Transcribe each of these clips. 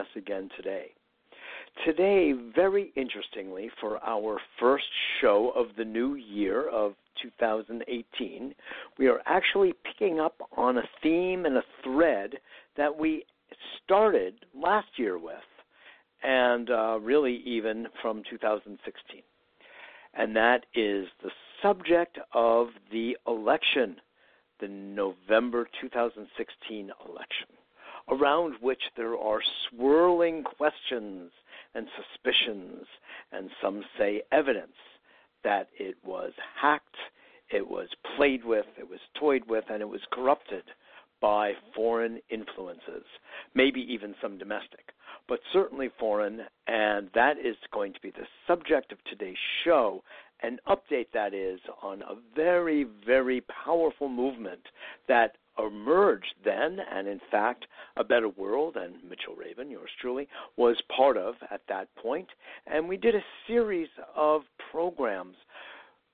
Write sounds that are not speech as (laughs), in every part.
us again today. Today, very interestingly, for our first show of the new year of 2018, we are actually picking up on a theme and a thread that we started last year with, and uh, really even from 2016. And that is the subject of the election the November 2016 election, around which there are swirling questions and suspicions, and some say evidence that it was hacked, it was played with, it was toyed with, and it was corrupted by foreign influences, maybe even some domestic, but certainly foreign, and that is going to be the subject of today's show an update that is on a very, very powerful movement that emerged then, and in fact, A Better World and Mitchell Rabin, yours truly, was part of at that point. And we did a series of programs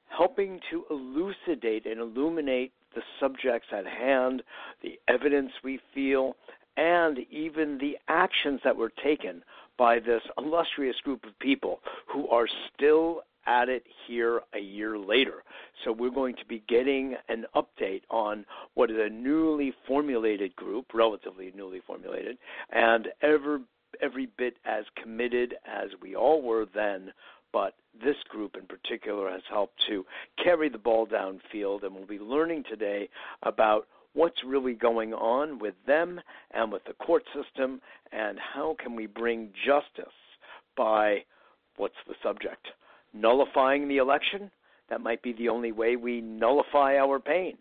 helping to elucidate and illuminate the subjects at hand, the evidence we feel, and even the actions that were taken by this illustrious group of people who are still at it here a year later. So we're going to be getting an update on what is a newly formulated group, relatively newly formulated, and ever every bit as committed as we all were then. But this group in particular has helped to carry the ball downfield, and we'll be learning today about what's really going on with them and with the court system, and how can we bring justice by what's the subject? Nullifying the election. That might be the only way we nullify our pain.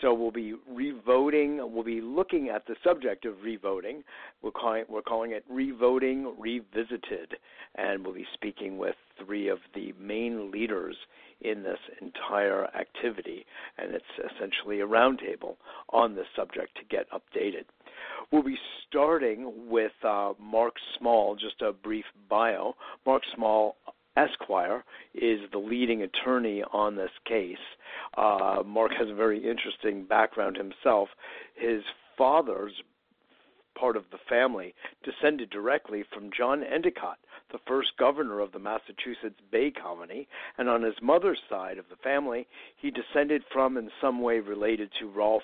So we'll be revoting. We'll be looking at the subject of revoting. We're calling, we're calling it revoting revisited, and we'll be speaking with three of the main leaders in this entire activity. And it's essentially a roundtable on this subject to get updated. We'll be starting with uh, Mark Small. Just a brief bio. Mark Small Esquire is the leading attorney on this case. Uh, Mark has a very interesting background himself. His father's part of the family descended directly from John Endicott, the first governor of the Massachusetts Bay Colony, and on his mother's side of the family, he descended from in some way related to Ralph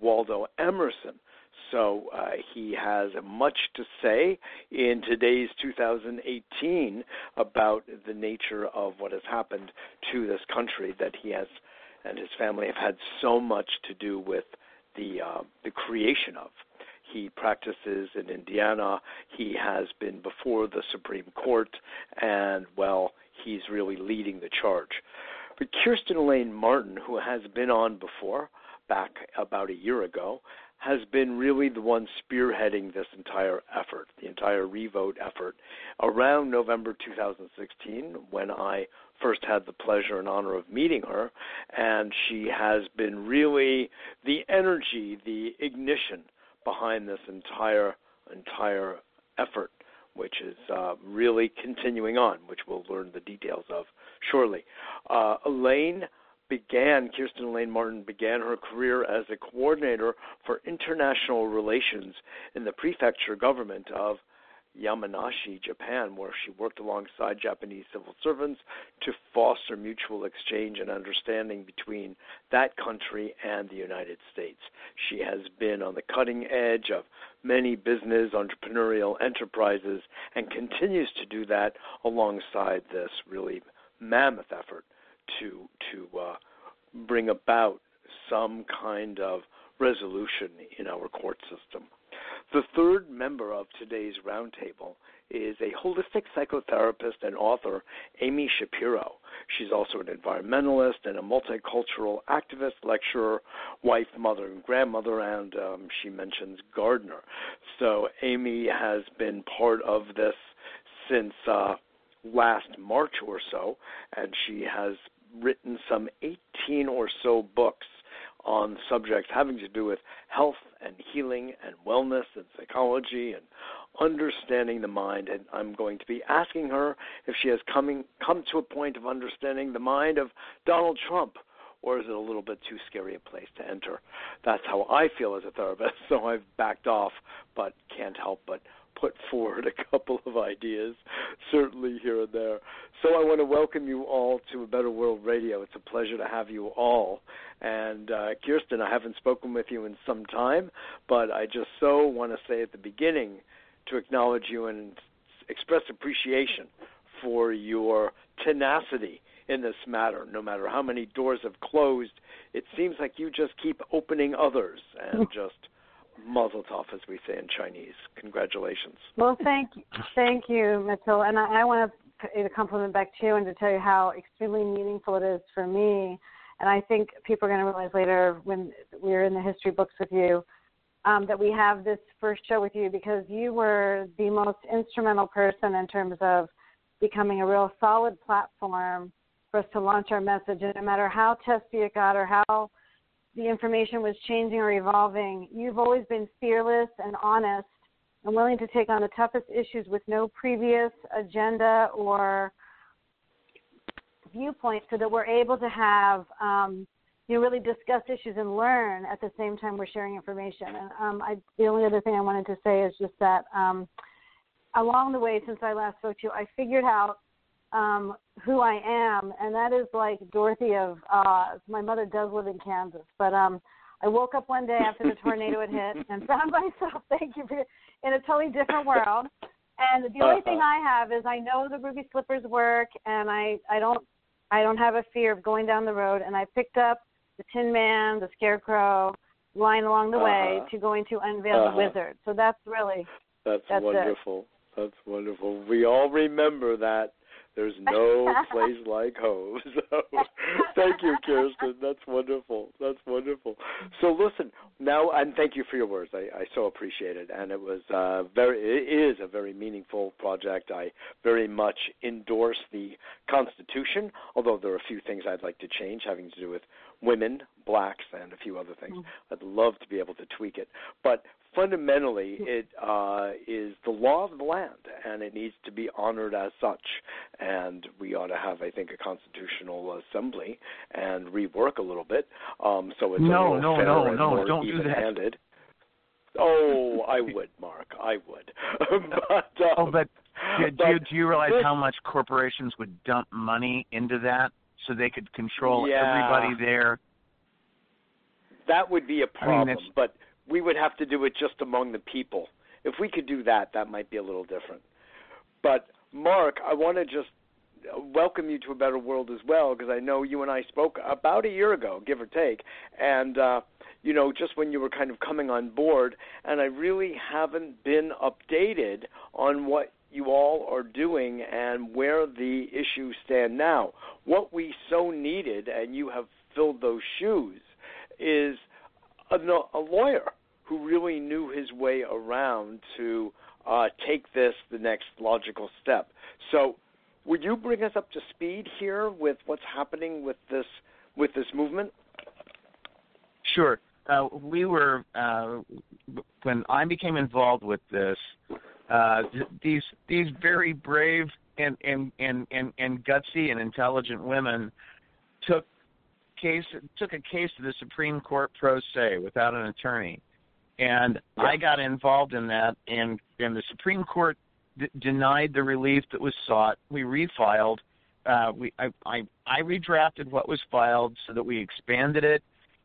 Waldo Emerson, so uh, he has much to say in today's 2018 about the nature of what has happened to this country that he has and his family have had so much to do with the uh, the creation of. He practices in Indiana. He has been before the Supreme Court, and well, he's really leading the charge. But Kirstin Elaine Martin, who has been on before, back about a year ago, has been really the one spearheading this entire effort, the entire revote effort, around November 2016 when I first had the pleasure and honor of meeting her. And she has been really the energy, the ignition behind this entire entire effort, which is uh, really continuing on, which we'll learn the details of shortly. Uh, Elaine began, Kirstin Elaine Martin began her career as a coordinator for international relations in the prefecture government of Yamanashi, Japan, where she worked alongside Japanese civil servants to foster mutual exchange and understanding between that country and the United States. She has been on the cutting edge of many business entrepreneurial enterprises and continues to do that alongside this really mammoth effort to to uh, bring about some kind of resolution in our court system. The third member of today's roundtable is a holistic psychotherapist and author, Amy Shapiro. She's also an environmentalist and a multicultural activist, lecturer, wife, mother, and grandmother, and um, she mentions gardener. So Amy has been part of this since uh, last March or so, and she has written some 18 or so books on subjects having to do with health and healing and wellness and psychology and understanding the mind and I'm going to be asking her if she has coming come to a point of understanding the mind of Donald Trump or is it a little bit too scary a place to enter? That's how I feel as a therapist, (laughs) so I've backed off, but can't help but put forward a couple of ideas, certainly here and there. So I want to welcome you all to A Better World Radio. It's a pleasure to have you all. And uh, Kirstin, I haven't spoken with you in some time, but I just so want to say at the beginning to acknowledge you and express appreciation for your tenacity in this matter. No matter how many doors have closed, it seems like you just keep opening others and (laughs) just Mazel tov, as we say in Chinese. Congratulations. Well, thank you, thank you, Mitchell. And I, I want to compliment back to you and to tell you how extremely meaningful it is for me. And I think people are going to realize later when we're in the history books with you um, that we have this first show with you because you were the most instrumental person in terms of becoming a real solid platform for us to launch our message. And no matter how testy it got or how the information was changing or evolving, you've always been fearless and honest and willing to take on the toughest issues with no previous agenda or viewpoint so that we're able to have um, you know, really discuss issues and learn at the same time we're sharing information. And um, I, the only other thing I wanted to say is just that um, along the way since I last spoke to you, I figured out um, who I am, and that is like Dorothy of Oz. My mother does live in Kansas, but um, I woke up one day after the (laughs) tornado had hit and found (laughs) myself, thank you, for, in a totally different world. And the only thing I have is I know the ruby slippers work, and I I don't I don't have a fear of going down the road. And I picked up the Tin Man, the Scarecrow, line along the way uh-huh. to going to unveil uh-huh. the wizard. So that's really that's, that's wonderful. It. That's wonderful. We all remember that there's no place like home. (laughs) So thank you, Kirstin. That's wonderful. That's wonderful. So listen now, and thank you for your words. I, I so appreciate it, and it was uh, very. It is a very meaningful project. I very much endorse the Constitution, although there are a few things I'd like to change, having to do with women, blacks, and a few other things. Mm-hmm. I'd love to be able to tweak it, but fundamentally, it uh, is the law of the land, and it needs to be honored as such. And we ought to have, I think, a constitutional assembly and rework a little bit, um, so it's no, no, no, no, don't do that. even-handed. Oh, I (laughs) would, Mark. I would. (laughs) but, um, oh, but do, do, you, do you realize this, how much corporations would dump money into that so they could control yeah, everybody there? That would be a problem, I mean, but we would have to do it just among the people. If we could do that, that might be a little different. But Mark, I want to just welcome you to a better world as well because I know you and I spoke about a year ago, give or take, and uh, you know just when you were kind of coming on board, and I really haven't been updated on what you all are doing and where the issues stand now. What we so needed, and you have filled those shoes, is a, a lawyer who really knew his way around to uh, take this the next logical step. So, would you bring us up to speed here with what's happening with this with this movement? Sure. Uh, we were uh, when I became involved with this. Uh, these these very brave and, and and and and gutsy and intelligent women took case took a case to the Supreme Court pro se without an attorney, and yeah. I got involved in that, and and the Supreme Court d- denied the relief that was sought. We refiled. Uh, we I, I I redrafted what was filed so that we expanded it,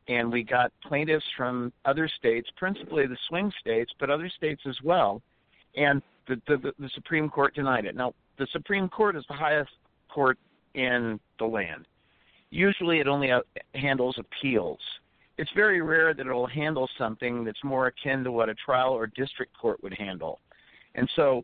and we got plaintiffs from other states, principally the swing states, but other states as well, and the the, the Supreme Court denied it. Now the Supreme Court is the highest court in the land usually it only uh, handles appeals. It's very rare that it will handle something that's more akin to what a trial or district court would handle. And so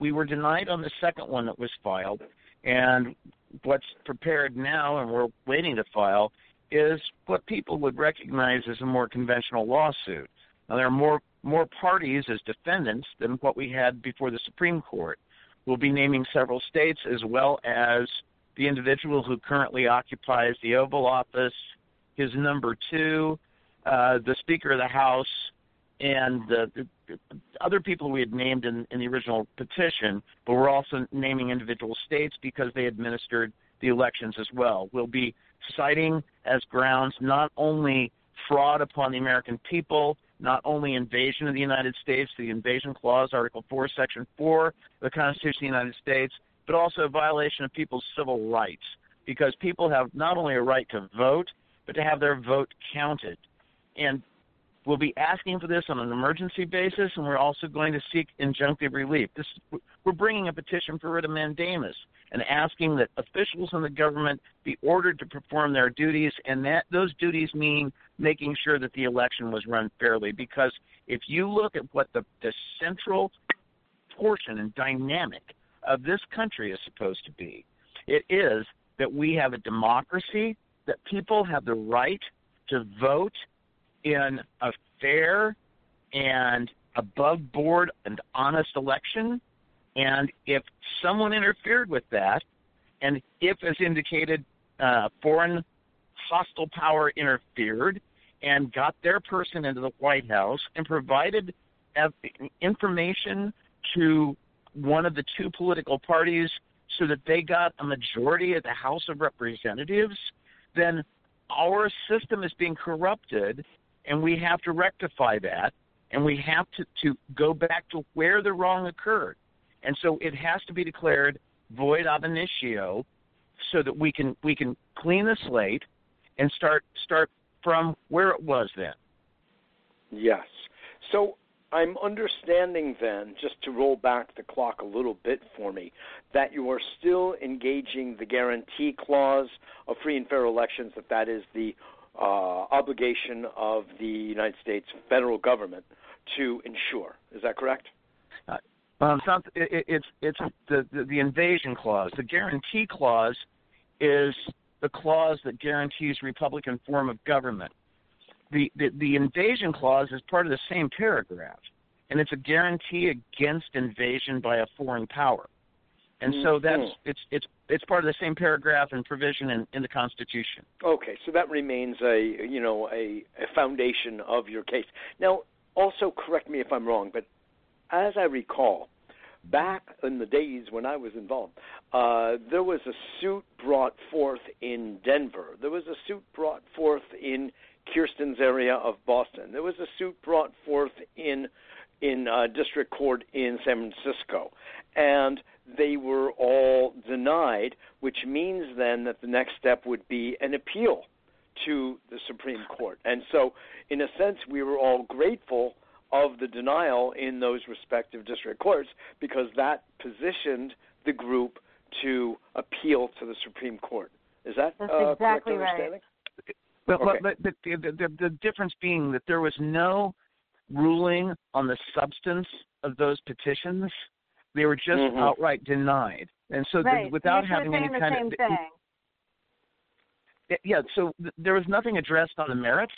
we were denied on the second one that was filed, and what's prepared now and we're waiting to file is what people would recognize as a more conventional lawsuit. Now there are more more parties as defendants than what we had before the Supreme Court. We'll be naming several states as well as the individual who currently occupies the Oval Office, his number two, uh, the Speaker of the House, and the, the other people we had named in, in the original petition, but we're also naming individual states because they administered the elections as well. We'll be citing as grounds not only fraud upon the American people, not only invasion of the United States, the Invasion Clause, Article 4, Section 4 of the Constitution of the United States, but also a violation of people's civil rights because people have not only a right to vote, but to have their vote counted. And we'll be asking for this on an emergency basis, and we're also going to seek injunctive relief. This, we're bringing a petition for writ of mandamus and asking that officials in the government be ordered to perform their duties, and that those duties mean making sure that the election was run fairly. Because if you look at what the, the central portion and dynamic of this country is supposed to be, it is that we have a democracy, that people have the right to vote in a fair and above board and honest election. And if someone interfered with that, and if, as indicated, uh, foreign hostile power interfered and got their person into the White House and provided information to one of the two political parties so that they got a majority at the House of Representatives, then our system is being corrupted and we have to rectify that and we have to, to go back to where the wrong occurred. And so it has to be declared void ab initio so that we can we can clean the slate and start start from where it was then. Yes. So I'm understanding then, just to roll back the clock a little bit for me, that you are still engaging the guarantee clause of free and fair elections, that that is the uh, obligation of the United States federal government to ensure. Is that correct? Uh, it's, not, it, it's it's the, the the invasion clause. The guarantee clause is the clause that guarantees Republican form of government the, the, the invasion clause is part of the same paragraph, and it's a guarantee against invasion by a foreign power. And so mm-hmm. that's it's it's it's part of the same paragraph and provision in, in the Constitution. Okay, so that remains a you know a, a foundation of your case. Now, also correct me if I'm wrong, but as I recall, back in the days when I was involved, uh, there was a suit brought forth in Denver. There was a suit brought forth in Kirstin's area of Boston. There was a suit brought forth in in uh, district court in San Francisco, and they were all denied, which means then that the next step would be an appeal to the Supreme Court. And so, in a sense, we were all grateful of the denial in those respective district courts because that positioned the group to appeal to the Supreme Court. Is that uh, exactly correct understanding? Right. But, okay. but, but the, the, the difference being that there was no ruling on the substance of those petitions. They were just mm-hmm. outright denied, and so right. the, without so having any kind of thing. yeah, so th- there was nothing addressed on the merits,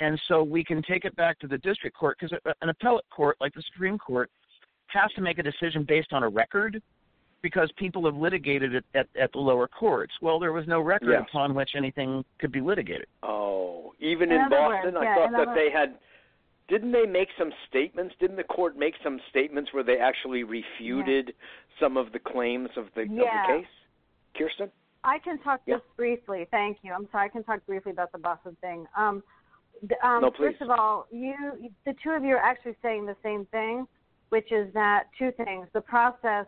and so we can take it back to the district court because an appellate court like the Supreme Court has to make a decision based on a record because people have litigated it at, at the lower courts. Well, there was no record yes. upon which anything could be litigated. Oh, even in, in Boston, words, I yeah, thought that other... they had. Didn't they make some statements? Didn't the court make some statements where they actually refuted yeah. some of the claims of the, yeah. of the case? Kirstin? I can talk yeah. just briefly. Thank you. I'm sorry. I can talk briefly about the Boston thing. Um, um, no, please. First of all, you, the two of you are actually saying the same thing, which is that two things: the process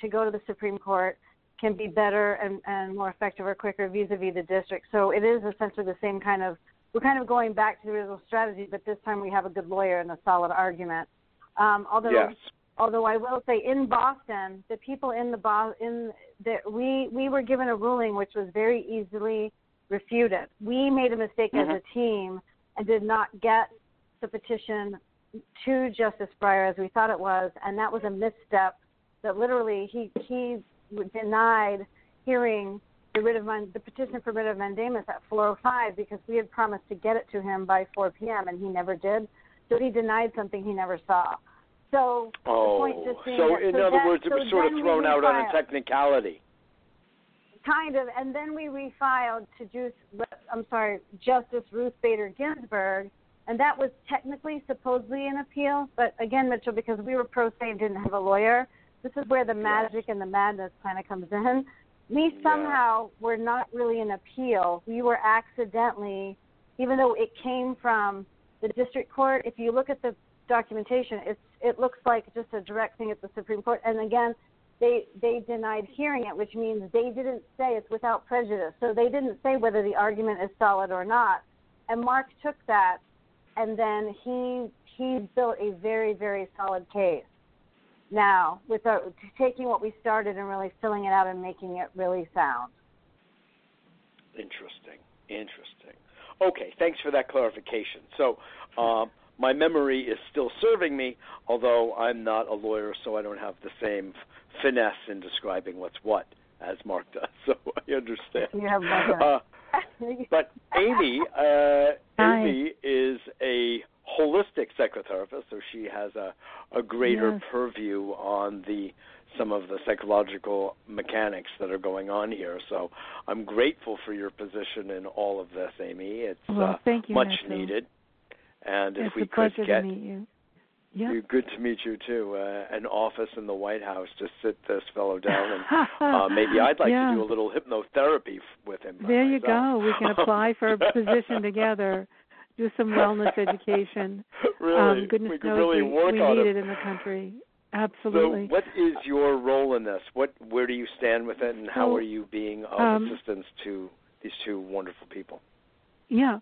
to go to the Supreme Court can be better and, and more effective or quicker vis-a-vis the district. So it is essentially the same kind of. We're kind of going back to the original strategy, but this time we have a good lawyer and a solid argument. Um, although, yes. although I will say, in Boston, the people in the Bo- in that we we were given a ruling which was very easily refuted. We made a mistake mm-hmm. as a team and did not get the petition to Justice Breyer as we thought it was, and that was a misstep that literally he he denied hearing the writ of the petition for writ of mandamus at 4:05 because we had promised to get it to him by 4 p.m. and he never did. So he denied something he never saw. So oh, the point oh, just being so in so other that, words, it so was sort of thrown out on a technicality. Kind of, and then we refiled to Juice. I'm sorry, Justice Ruth Bader Ginsburg, and that was technically supposedly an appeal, but again, Mitchell, because we were pro se and didn't have a lawyer, this is where the magic and the madness kind of comes in. we somehow yeah. were not really an appeal. We were accidentally, even though it came from the district court. If you look at the documentation, it's it looks like just a direct thing at the Supreme Court. And again, they they denied hearing it, which means they didn't say it's without prejudice. So they didn't say whether the argument is solid or not. And Mark took that, and then he he built a very very solid case. Now, with our, taking what we started and really filling it out and making it really sound. Interesting. Interesting. Okay, thanks for that clarification. So, um, my memory is still serving me, although I'm not a lawyer, so I don't have the same finesse in describing what's what as Mark does. (laughs) So I understand. You have uh, but Amy, uh, Amy is a holistic psychotherapist, so she has a, a greater yes. purview on the some of the psychological mechanics that are going on here. So I'm grateful for your position in all of this, Amy. It's well, uh, you, much Matthew. needed. And it's if we could get to meet you. Yeah. Good to meet you too. Uh, an office in the White House to sit this fellow down, and (laughs) uh, maybe I'd like yeah. to do a little hypnotherapy f- with him. There you go. We can apply for a position (laughs) together. Do some wellness education. (laughs) really, um, goodness we could really we, work we on need it. it in the country. Absolutely. So, what is your role in this? What, where do you stand with it, and how So, are you being of um, assistance to these two wonderful people? Yeah,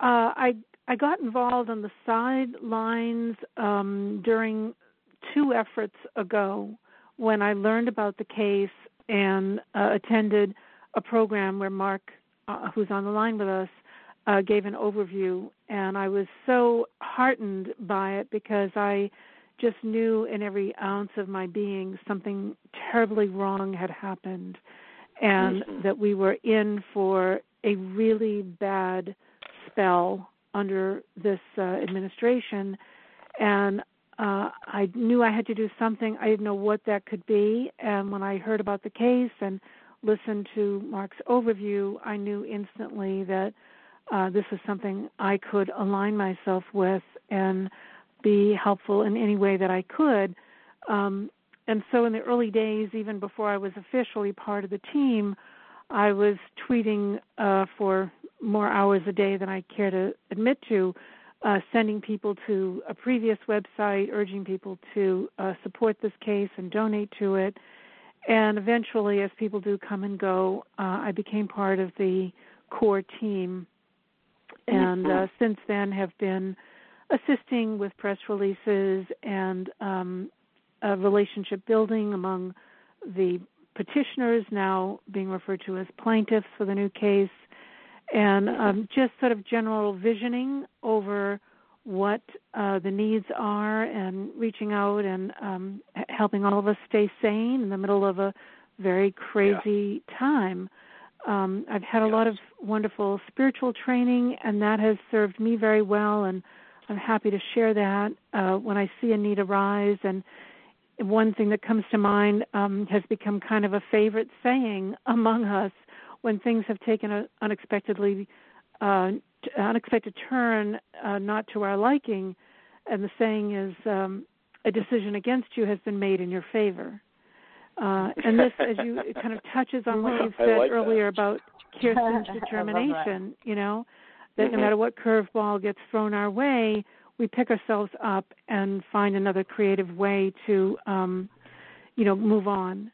uh, I I got involved on the sidelines um, during two efforts ago when I learned about the case and uh, attended a program where Mark, uh, who's on the line with us, uh, gave an overview, and I was so heartened by it because I just knew in every ounce of my being something terribly wrong had happened, and Mhm. that we were in for a really bad spell under this uh, administration, and uh, I knew I had to do something. I didn't know what that could be, and when I heard about the case and listened to Mark's overview, I knew instantly that uh, this was something I could align myself with and be helpful in any way that I could. Um, and so, in the early days, even before I was officially part of the team, I was tweeting uh, for more hours a day than I care to admit to, uh, sending people to a previous website, urging people to uh, support this case and donate to it. And eventually, as people do come and go, uh, I became part of the core team, and uh, since then have been assisting with press releases and um, uh, relationship building among the petitioners, now being referred to as plaintiffs for the new case, and um, just sort of general visioning over what uh, the needs are and reaching out and um, helping all of us stay sane in the middle of a very crazy time. Um, I've had a lot of wonderful spiritual training, and that has served me very well. And I'm happy to share that uh, when I see a need arise. And one thing that comes to mind um, has become kind of a favorite saying (laughs) among us when things have taken an unexpectedly uh, unexpected turn, uh, not to our liking. And the saying is, um, "A decision against you has been made in your favor." Uh, and this, as you, it kind of touches on what (laughs) you've said like that. earlier about Kirstin's (laughs) I love that. determination. You know, that Mhm. no matter what curveball gets thrown our way, we pick ourselves up and find another creative way to, um, you know, move on.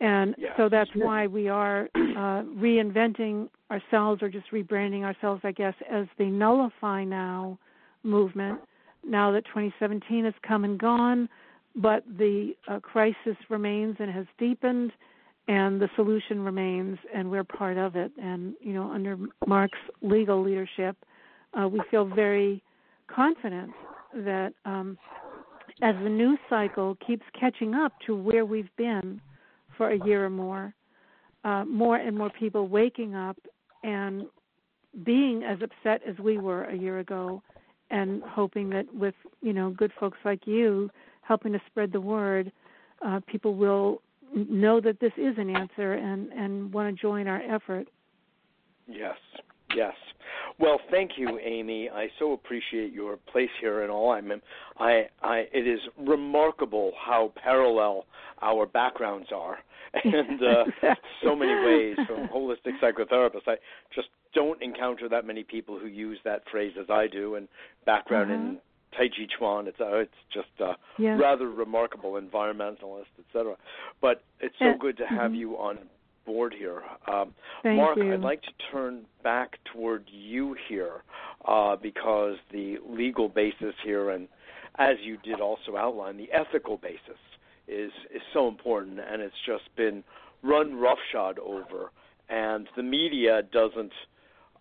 And Yes. so that's why we are (clears throat) uh, reinventing ourselves or just rebranding ourselves, I guess, as the Nullify Now movement. Now that 2017 has come and gone, but the uh, crisis remains and has deepened, and the solution remains, and we're part of it. And you know, under Mark's legal leadership, uh, we feel very confident that um, as the news cycle keeps catching up to where we've been for a year or more, uh, more and more people waking up and being as upset as we were a year ago, and hoping that with you know good folks like you helping to spread the word, uh, people will know that this is an answer and and want to join our effort. Yes, yes. Well, thank you, Amy. I so appreciate your place here and all. I'm, I, I, it is remarkable how parallel our backgrounds are, (laughs) and uh, so many (laughs) ways. From holistic psychotherapist, I just don't encounter that many people who use that phrase as I do, and background uh-huh. in Tai Chi Chuan. It's uh, it's just uh, yeah. rather remarkable, environmentalist, etc. But it's so Yeah. good to have Mhm. you on board here. Um, Mark, you. I'd like to turn back toward you here uh, because the legal basis here, and as you did also outline, the ethical basis is is so important, and it's just been run roughshod over, and the media doesn't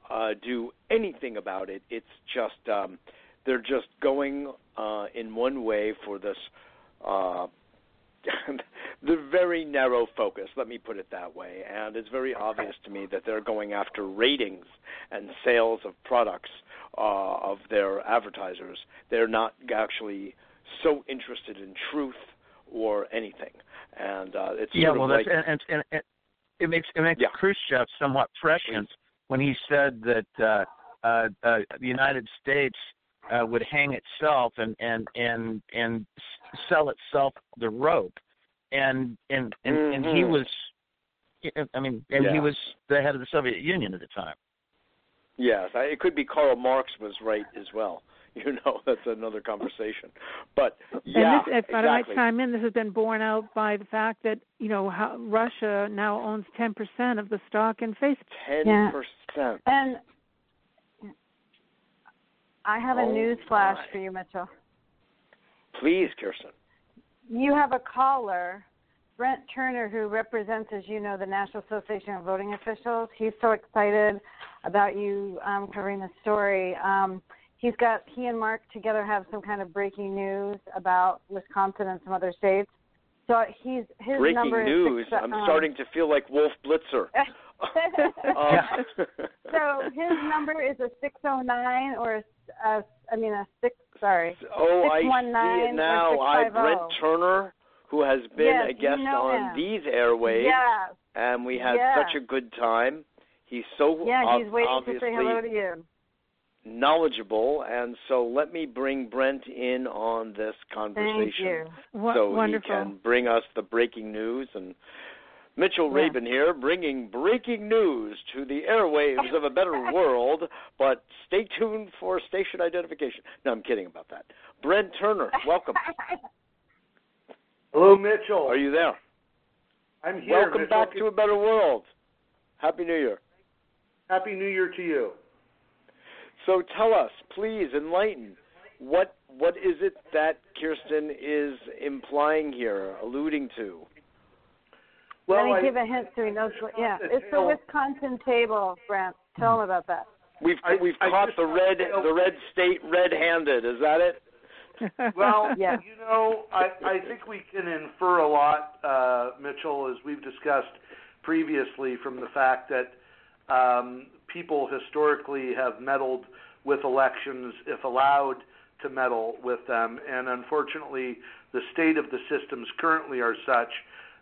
uh, do anything about it. It's just um, they're just going uh, in one way for this. Uh, (laughs) the very narrow focus, let me put it that way. And it's very obvious to me that they're going after ratings and sales of products uh, of their advertisers. They're not actually so interested in truth or anything. And uh, it's yeah, well, of that's and, and, and it makes it makes Yeah. Khrushchev somewhat prescient when he said that uh, uh, uh, the United States uh, would hang itself and and and and sell itself the rope, and and and, and he Mhm. was, I mean, and he was the head of the Soviet Union at the time. Yes, I, it could be Karl Marx was right as well. (laughs) You know, that's another conversation. But yeah, and this, if exactly. I might chime in, this has been borne out by the fact that you know how Russia now owns 10% of the stock in Facebook. Ten Yeah. percent. And I have a Oh, news flash my. for you, Mitchell. Please, Kirstin. You have a caller, Brent Turner, who represents, as you know, the National Association of Voting Officials. He's so excited about you um, covering the story. Um, he's got he and Mark together have some kind of breaking news about Wisconsin and some other states. So he's his Breaking number news. six, I'm um, starting to feel like Wolf Blitzer. (laughs) (laughs) Um, so his number is a six oh nine or a, I mean a six sorry oh, I see 619 it now. I 650. Brent oh. Turner, who has been Yes, a you guest know on him. these airwaves, yeah and we had Yeah. such a good time. He's so yeah ob- he's waiting to obviously say hello to you. knowledgeable, and so let me bring Brent in on this Thank conversation. you. Wo- so wonderful. he can bring us the breaking news and Mitchell Yeah. Rabin here bringing breaking news to the airwaves of a better (laughs) world but stay tuned for station identification no I'm kidding about that Brent Turner welcome Hello, Mitchell. are you there I'm here. welcome Mitchell. back to a better world happy new year Happy New Year to you. so tell us please enlighten what what is it that Kirstin is implying here alluding to Well, Let me I, give a hint so he knows what. Yeah, it's the Wisconsin table, Brent. Tell him about that. we've I- we've I caught just the red felt- the red state red-handed is that it (laughs) well, (laughs) Yeah. you know, I, I think we can infer a lot, uh, Mitchell, as we've discussed previously, from the fact that um, people historically have meddled with elections if allowed to meddle with them, and unfortunately, the state of the systems currently are such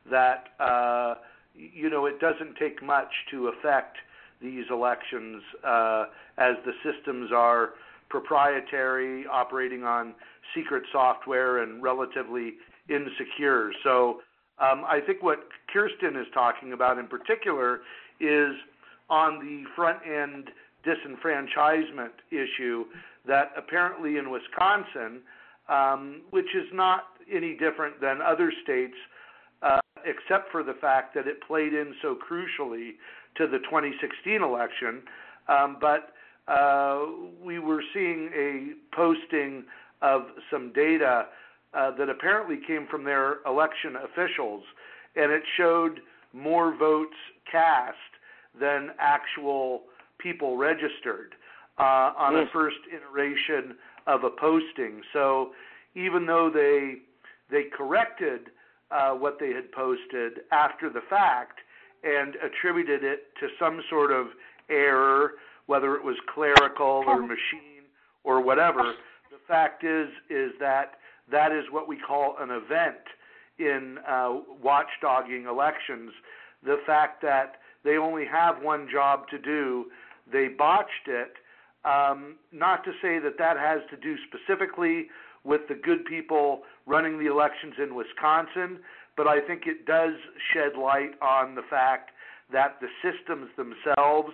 that uh, you know it doesn't take much to affect these elections, uh, as the systems are proprietary, operating on secret software, and relatively insecure. So um, I think what Kirstin is talking about in particular is on the front end disenfranchisement issue that apparently in Wisconsin, um, which is not any different than other states, except for the fact that it played in so crucially to the 2016 election. Um, but uh, we were seeing a posting of some data uh, that apparently came from their election officials, and it showed more votes cast than actual people registered uh, on a Mm. first iteration of a posting. So even though they they corrected uh, what they had posted after the fact and attributed it to some sort of error, whether it was clerical or machine or whatever, the fact is is that that is what we call an event in uh, watchdogging elections. The fact that they only have one job to do, they botched it, Um, not to say that that has to do specifically with the good people running the elections in Wisconsin, but I think it does shed light on the fact that the systems themselves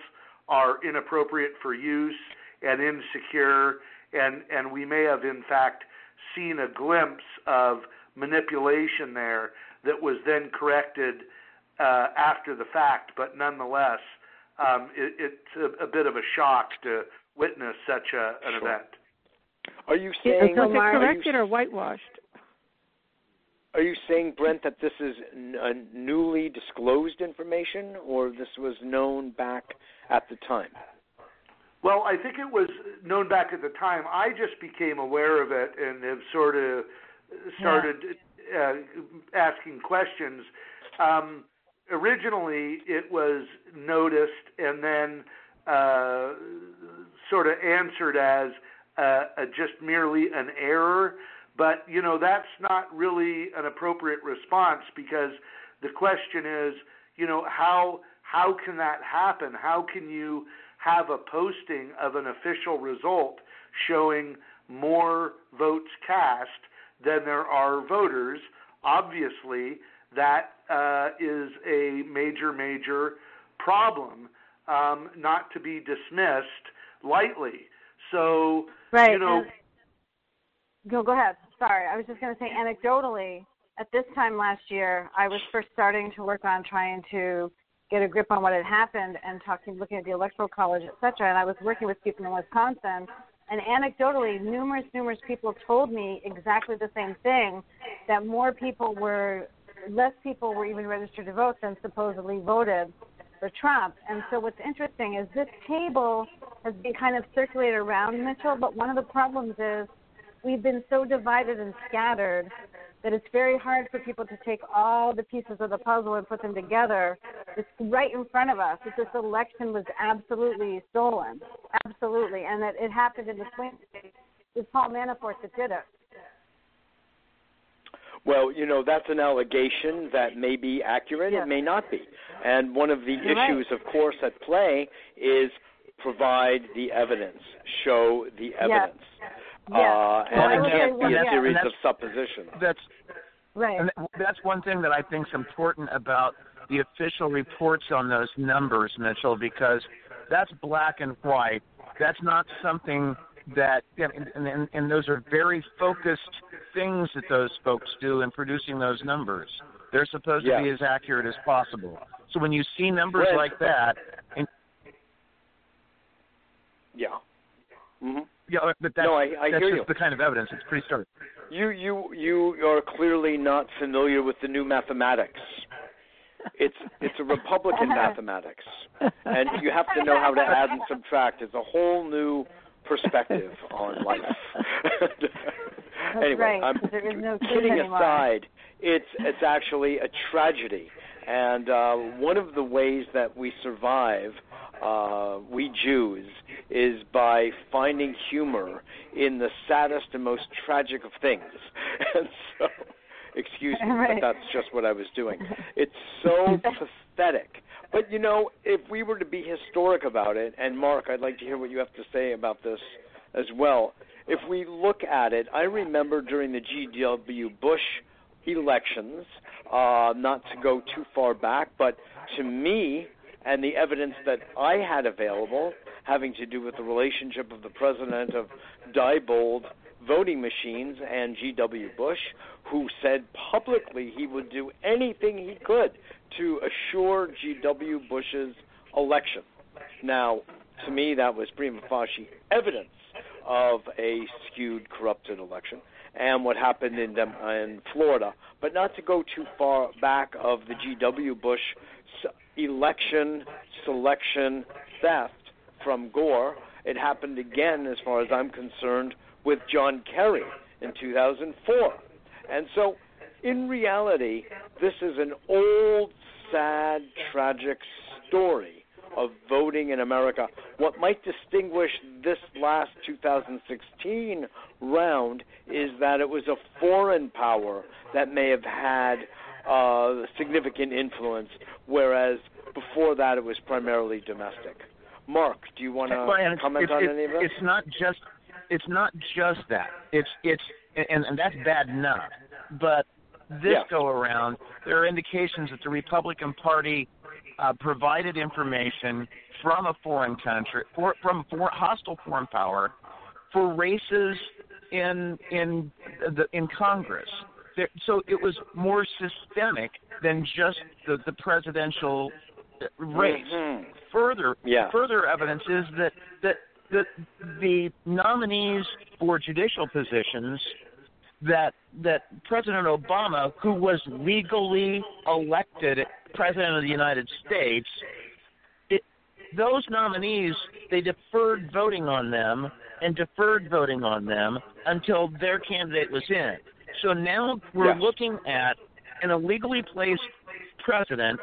are inappropriate for use and insecure, and, and we may have, in fact, seen a glimpse of manipulation there that was then corrected uh, after the fact, but nonetheless, um, it, it's a, a, bit of a shock to witness such a, an sure. event. Are you saying? Was it corrected you, or whitewashed? Are you saying, Brent, that this is n- newly disclosed information, or this was known back at the time? Well, I think it was known back at the time. I just became aware of it and have sort of started yeah. uh, asking questions. Um, originally, it was noticed and then uh, sort of answered as uh, a just merely an error. But you know that's not really an appropriate response because the question is, you know, how how can that happen? How can you have a posting of an official result showing more votes cast than there are voters? Obviously, that uh, is a major, major problem, um, not to be dismissed lightly. So, right. you know. And, go, go ahead. Sorry, I was just going to say anecdotally, at this time last year, I was first starting to work on trying to get a grip on what had happened and talking, looking at the electoral college, et cetera. And I was working with people in Wisconsin, and anecdotally, numerous, numerous people told me exactly the same thing: that more people were, less people were even registered to vote than supposedly voted for Trump. And so, what's interesting is this table has been kind of circulated around Mitchell, but one of the problems is we've been so divided and scattered that it's very hard for people to take all the pieces of the puzzle and put them together. It's right in front of us that this election was absolutely stolen, absolutely, and that it happened in the swing state. It's Paul Manafort that did it. Well, you know, that's an allegation that may be accurate, yes. it may not be. And one of the You're issues, right. of course, at play is provide the evidence, show the evidence. Yes. Uh, and it can't be a yeah. series of suppositions. That's right. And that's one thing that I think is important about the official reports on those numbers, Mitchell, because that's black and white. That's not something that, and, and, and those are very focused things that those folks do in producing those numbers. They're supposed yeah. to be as accurate as possible. So when you see numbers Brent, like that, and yeah. Mm-hmm. Yeah, but that's, no, I, I that's hear just you. the kind of evidence. It's pretty stark. You you you are clearly not familiar with the new mathematics. It's it's a Republican (laughs) mathematics, and you have to know how to add and subtract. It's a whole new perspective on life. (laughs) anyway, right, I'm there is no kidding anymore. aside. It's it's actually a tragedy, and uh, one of the ways that we survive, uh, we Jews, is by finding humor in the saddest and most tragic of things. (laughs) And so, excuse me, Right. but that's just what I was doing. (laughs) It's so pathetic. But you know, if we were to be historic about it, and Mark, I'd like to hear what you have to say about this as well. If we look at it, I remember during the G.W. Bush elections, uh, not to go too far back, but to me, and the evidence that I had available, having to do with the relationship of the president of Diebold voting machines and G.W. Bush, who said publicly he would do anything he could to assure G.W. Bush's election. Now, to me, that was prima facie evidence of a skewed, corrupted election and what happened in in Florida. But not to go too far back of the G.W. Bush election selection theft from Gore. It happened again, as far as I'm concerned, with John Kerry in 2004. And so, in reality, this is an old, sad, tragic story of voting in America. What might distinguish this last 2016 round is that it was a foreign power that may have had uh, significant influence, whereas before that it was primarily domestic. Mark, do you want to comment it's, on it's, any of that? It's not just it's not just that. It's it's and, and that's bad enough. But this yeah. go around, there are indications that the Republican Party uh, provided information from a foreign country, for, from a for, hostile foreign power, for races in in the in Congress. There, so it was more systemic than just the, the presidential race. Mm-hmm. Further, yeah. further evidence is that that that the nominees for judicial positions that that President Obama, who was legally elected president of the United States, it, those nominees they deferred voting on them and deferred voting on them until their candidate was in. So now we're yes. looking at an illegally placed president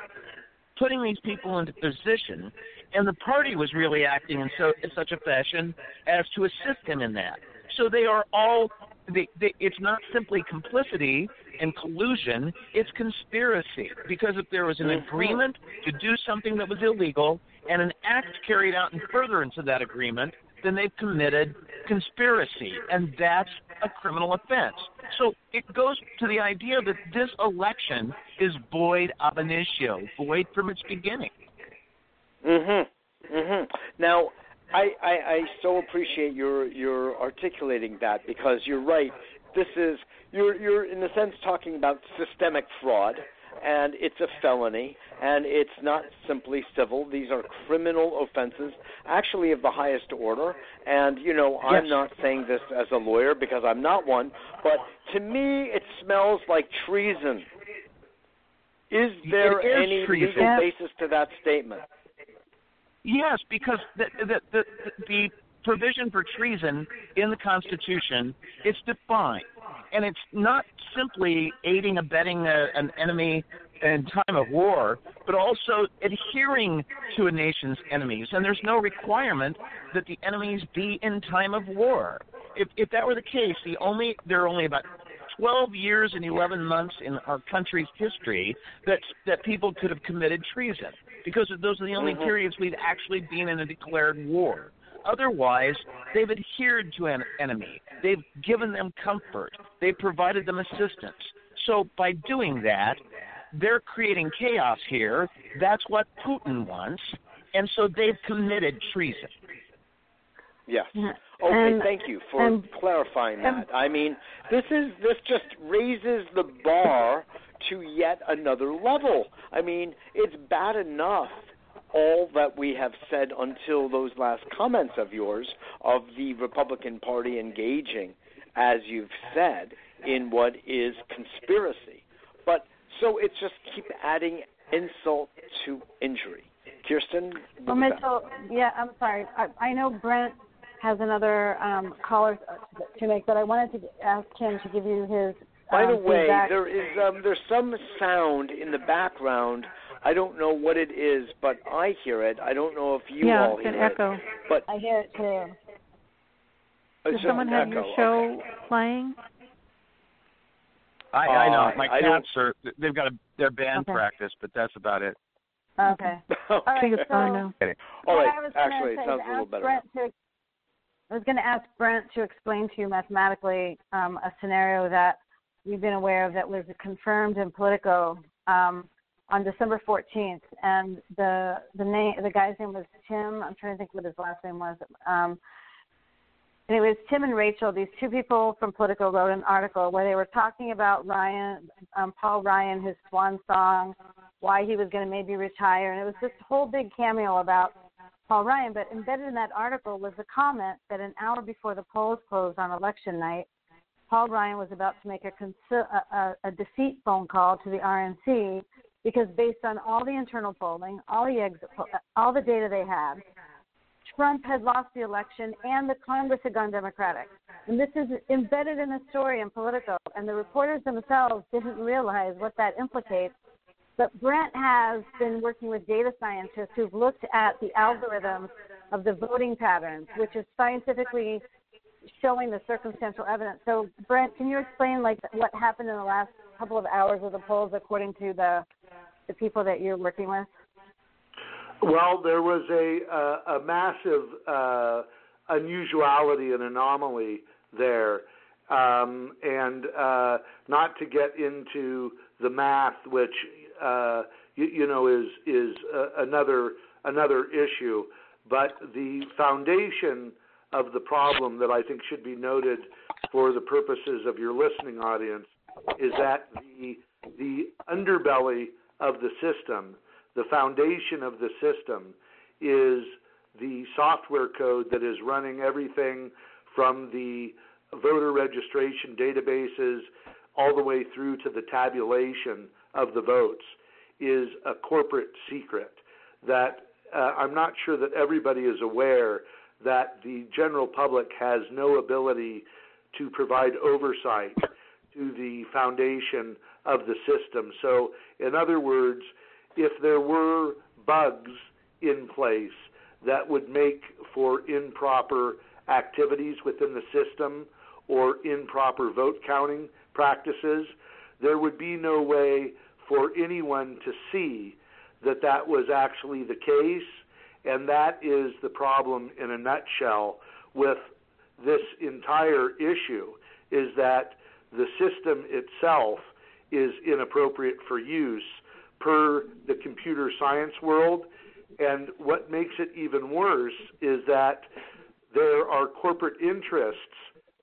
putting these people into position, and the party was really acting in so in such a fashion as to assist him in that. So they are all. They, they, it's not simply complicity and collusion; it's conspiracy. Because if there was an Mm-hmm. agreement to do something that was illegal and an act carried out in furtherance of that agreement, then they've committed conspiracy, and that's a criminal offense. So it goes to the idea that this election is void ab initio, void from its beginning. Mhm. Mhm. Now, I, I I so appreciate your your articulating that because you're right. This is you're you're in a sense talking about systemic fraud and it's a felony and it's not simply civil. These are criminal offenses actually of the highest order. And you know i'm not saying this as a lawyer because i'm not one but to me it smells like treason. Is there any treason. legal basis to that statement? Yes, because the the the, the provision for treason in the Constitution is defined, and it's not simply aiding abetting a, an enemy in time of war, but also adhering to a nation's enemies. And there's no requirement that the enemies be in time of war. If if that were the case, the only there are only about 12 years and 11 months in our country's history that that people could have committed treason because those are the only Mhm. periods we've actually been in a declared war. Otherwise, they've adhered to an enemy. They've given them comfort. They've provided them assistance. So by doing that, they're creating chaos here. That's what Putin wants. And so they've committed treason. Yes. Yeah. Okay, And- thank you for and- clarifying and- that. I mean, this is this just raises the bar to yet another level. I mean, it's bad enough all that we have said until those last comments of yours of the Republican Party engaging, as you've said, in what is conspiracy. But so it's just keep adding insult to injury. Kirstin, Well? Mitchell, yeah, I'm sorry. I, I know Brent has another um, caller to make, but I wanted to ask him to give you his. By the um, way, feedback. there is um, there's some sound in the background. I don't know what it is, but I hear it. I don't know if you yeah, all it's an echo. it. But I hear it too. it's Does just someone an have echo. your show Okay. playing? I, I Uh, know. My I cats are they've got a their band Okay. practice, but that's about it. Okay. (laughs) All I think right. it's fine So, now. All. I was gonna Actually, it sounds a little ask better. Brent to, I was going to ask Brent to explain to you mathematically um, a scenario that we've been aware of that was confirmed in Politico um, on December 14th, and the the name the guy's name was Tim. I'm trying to think what his last name was. Um, was Tim and Rachel. These two people from Politico wrote an article where they were talking about Ryan, um, Paul Ryan, his swan song, why he was going to maybe retire, and it was this whole big cameo about Paul Ryan. But embedded in that article was a comment that an hour before the polls closed on election night, Paul Ryan was about to make a, a, a, a defeat phone call to the RNC because based on all the internal polling, all the exit, all the data they had, Trump had lost the election and the Congress had gone Democratic. And this is embedded in the story in Politico, and the reporters themselves didn't realize what that implicates. But Brent has been working with data scientists who've looked at the algorithms of the voting patterns, which is scientifically showing the circumstantial evidence. So, Brent, can you explain like what happened in the last couple of hours of the polls according to the the people that you're working with? Well, there was a a, a massive uh, unusuality and anomaly there, um, and uh, not to get into the math, which uh, you, you know is is uh, another another issue, but the foundation of the problem that I think should be noted for the purposes of your listening audience is that the the underbelly of the system, the foundation of the system, is the software code that is running everything from the voter registration databases all the way through to the tabulation of the votes is a corporate secret that uh, I'm not sure that everybody is aware that the general public has no ability to provide oversight to the foundation of the system. So, in other words, if there were bugs in place that would make for improper activities within the system or improper vote counting practices, there would be no way for anyone to see that that was actually the case. And that is the problem in a nutshell with this entire issue is that the system itself is inappropriate for use per the computer science world. And what makes it even worse is that there are corporate interests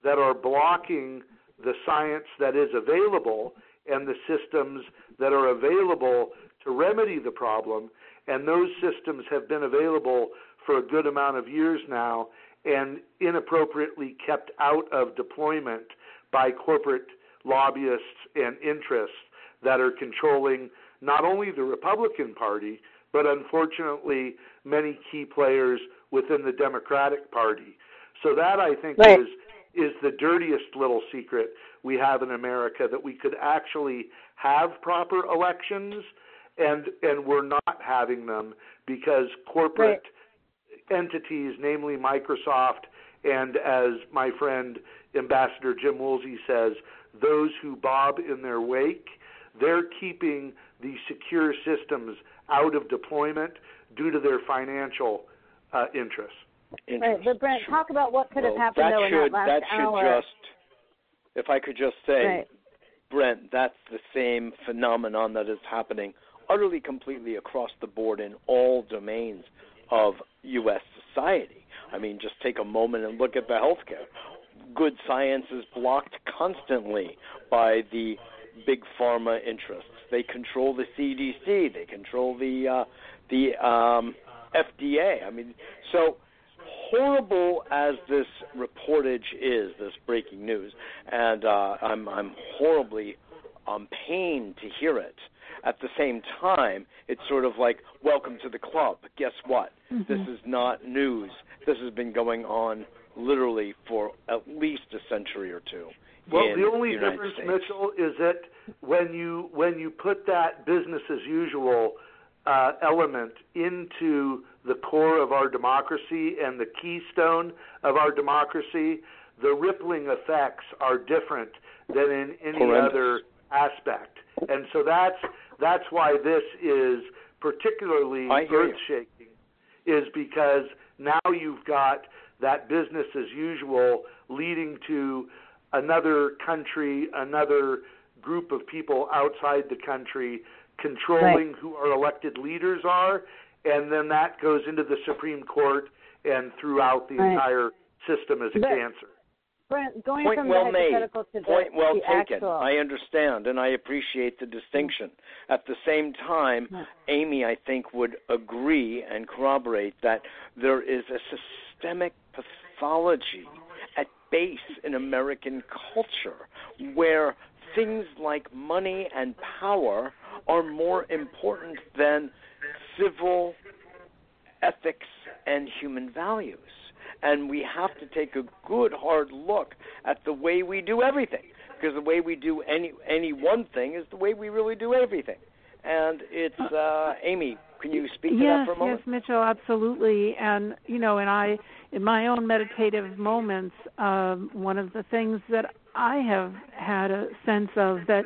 that are blocking the science that is available and the systems that are available to remedy the problem. And those systems have been available for a good amount of years now and inappropriately kept out of deployment by corporate lobbyists and interests that are controlling not only the Republican Party, but unfortunately many key players within the Democratic Party. So that I think right. is is the dirtiest little secret we have in America that we could actually have proper elections and and we're not having them because corporate right. entities, namely Microsoft and as my friend Ambassador Jim Woolsey says, those who bob in their wake, they're keeping the secure systems out of deployment due to their financial uh, interests. Right, but Brent, talk about what could well, have happened that though should, in that last that should hour. just, if I could just say, right. Brent, that's the same phenomenon that is happening utterly, completely across the board in all domains of U.S. society. I mean, just take a moment and look at the healthcare. Good science is blocked constantly by the big pharma interests. They control the CDC. They control the uh, the um, FDA. I mean, so horrible as this reportage is, this breaking news, and uh, I'm I'm horribly um, pained to hear it. At the same time, it's sort of like welcome to the club. Guess what? Mm-hmm. This is not news. This has been going on literally for at least a century or two. Well, the only United difference, States. Mitchell, is that when you when you put that business as usual uh, element into the core of our democracy and the keystone of our democracy, the rippling effects are different than in any Horrendous. other aspect. And so that's that's why this is particularly earth shaking, is because now you've got that business as usual leading to another country, another group of people outside the country controlling who our elected leaders are, and then that goes into the Supreme Court and throughout the Right. entire system as a But- cancer. Brent, going Point from well the made. hypothetical to the, Point well the taken. actual. I understand and I appreciate the distinction. At the same time, Amy, I think, would agree and corroborate that there is a systemic pathology at base in American culture where things like money and power are more important than civil ethics and human values. And we have to take a good hard look at the way we do everything. Because the way we do any any one thing is the way we really do everything. And it's uh Amy, can you speak to yes, that for a moment? Yes, Mitchell, absolutely. And you know, and I, in my own meditative moments, um, one of the things that I have had a sense of that,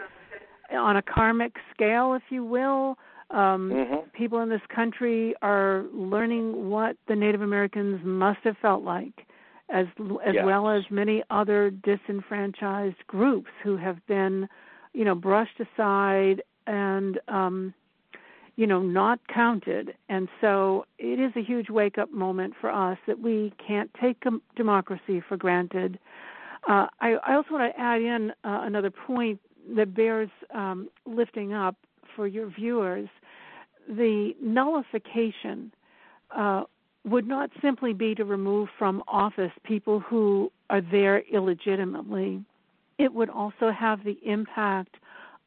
on a karmic scale, if you will, Um, mm-hmm. People in this country are learning what the Native Americans must have felt like, as as yes. well as many other disenfranchised groups who have been, you know, brushed aside and um, you know not counted. And so it is a huge wake up moment for us that we can't take democracy for granted. Uh, I, I also want to add in uh, another point that bears um, lifting up for your viewers the nullification uh, would not simply be to remove from office people who are there illegitimately. It would also have the impact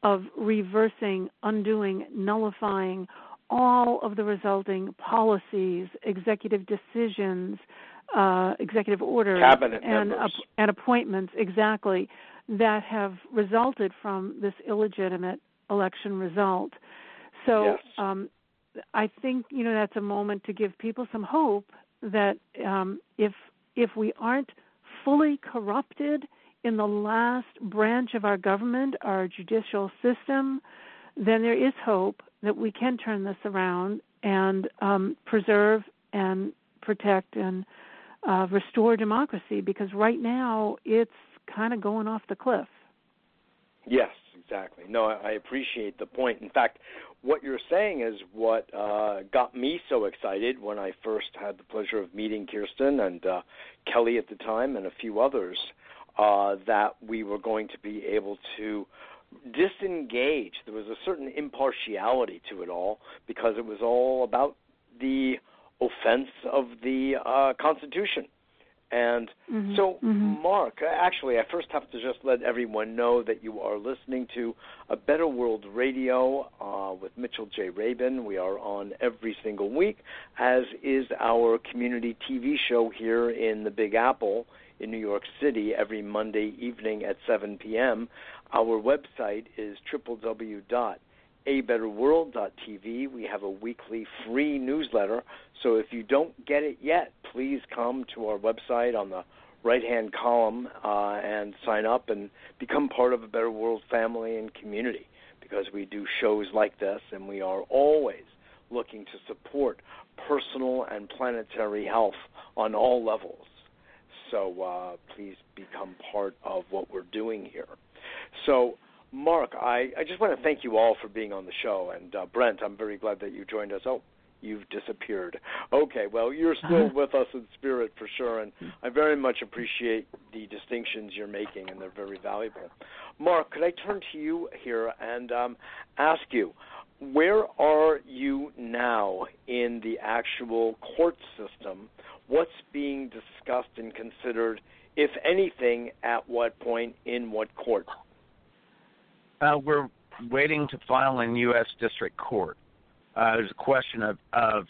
of reversing, undoing, nullifying all of the resulting policies, executive decisions, uh, executive orders, Cabinet and, and appointments exactly that have resulted from this illegitimate election result. So yes. um, I think you know that's a moment to give people some hope that um, if if we aren't fully corrupted in the last branch of our government, our judicial system, then there is hope that we can turn this around and um, preserve and protect and uh, restore democracy. Because right now it's kind of going off the cliff. Yes, exactly. No, I appreciate the point. In fact, what you're saying is what uh, got me so excited when I first had the pleasure of meeting Kirstin and uh, Kelly at the time and a few others uh, that we were going to be able to disengage. There was a certain impartiality to it all because it was all about the offense of the uh, Constitution. And mm-hmm. so, mm-hmm. Mark, actually, I first have to just let everyone know that you are listening to a Better World Radio uh, with Mitchell J. Rabin. We are on every single week, as is our community TV show here in the Big Apple in New York City every Monday evening at 7 p.m. Our website is www.abetterworld.tv. We have a weekly free newsletter. So if you don't get it yet, please come to our website on the right hand column uh, and sign up and become part of a Better World family and community because we do shows like this and we are always looking to support personal and planetary health on all levels. So uh, please become part of what we're doing here. So Mark, I, I just want to thank you all for being on the show. And uh, Brent, I'm very glad that you joined us. Oh, you've disappeared. Okay, well, you're still (laughs) with us in spirit for sure. And I very much appreciate the distinctions you're making, and they're very valuable. Mark, could I turn to you here and um, ask you, where are you now in the actual court system? What's being discussed and considered, if anything, at what point in what court? Uh, we're waiting to file in U.S. District Court. Uh, there's a question of, of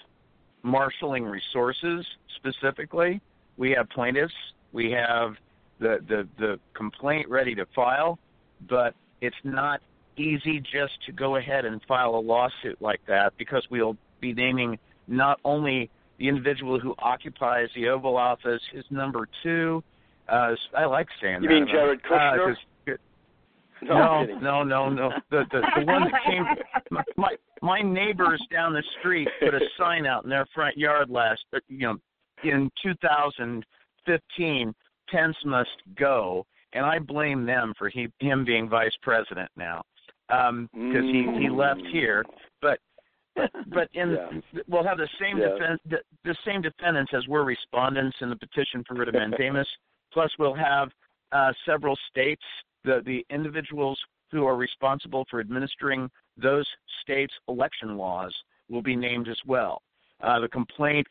marshaling resources specifically. We have plaintiffs. We have the, the, the complaint ready to file, but it's not easy just to go ahead and file a lawsuit like that because we'll be naming not only the individual who occupies the Oval Office, his number two. Uh, I like saying you that. You mean Jared uh, Kushner? Uh, no, no, no, no. The, the the one that came, (laughs) my my neighbors down the street put a sign out in their front yard last, uh, you know, in 2015. Pence must go, and I blame them for he, him being vice president now, because um, he he left Mm. here. But but in Yeah. we'll have the same Yeah. defense the, the same defendants as were respondents in the petition for writ of mandamus. (laughs) Plus, we'll have uh, several states the, the individuals who are responsible for administering those states' election laws will be named as well. Uh, the complaint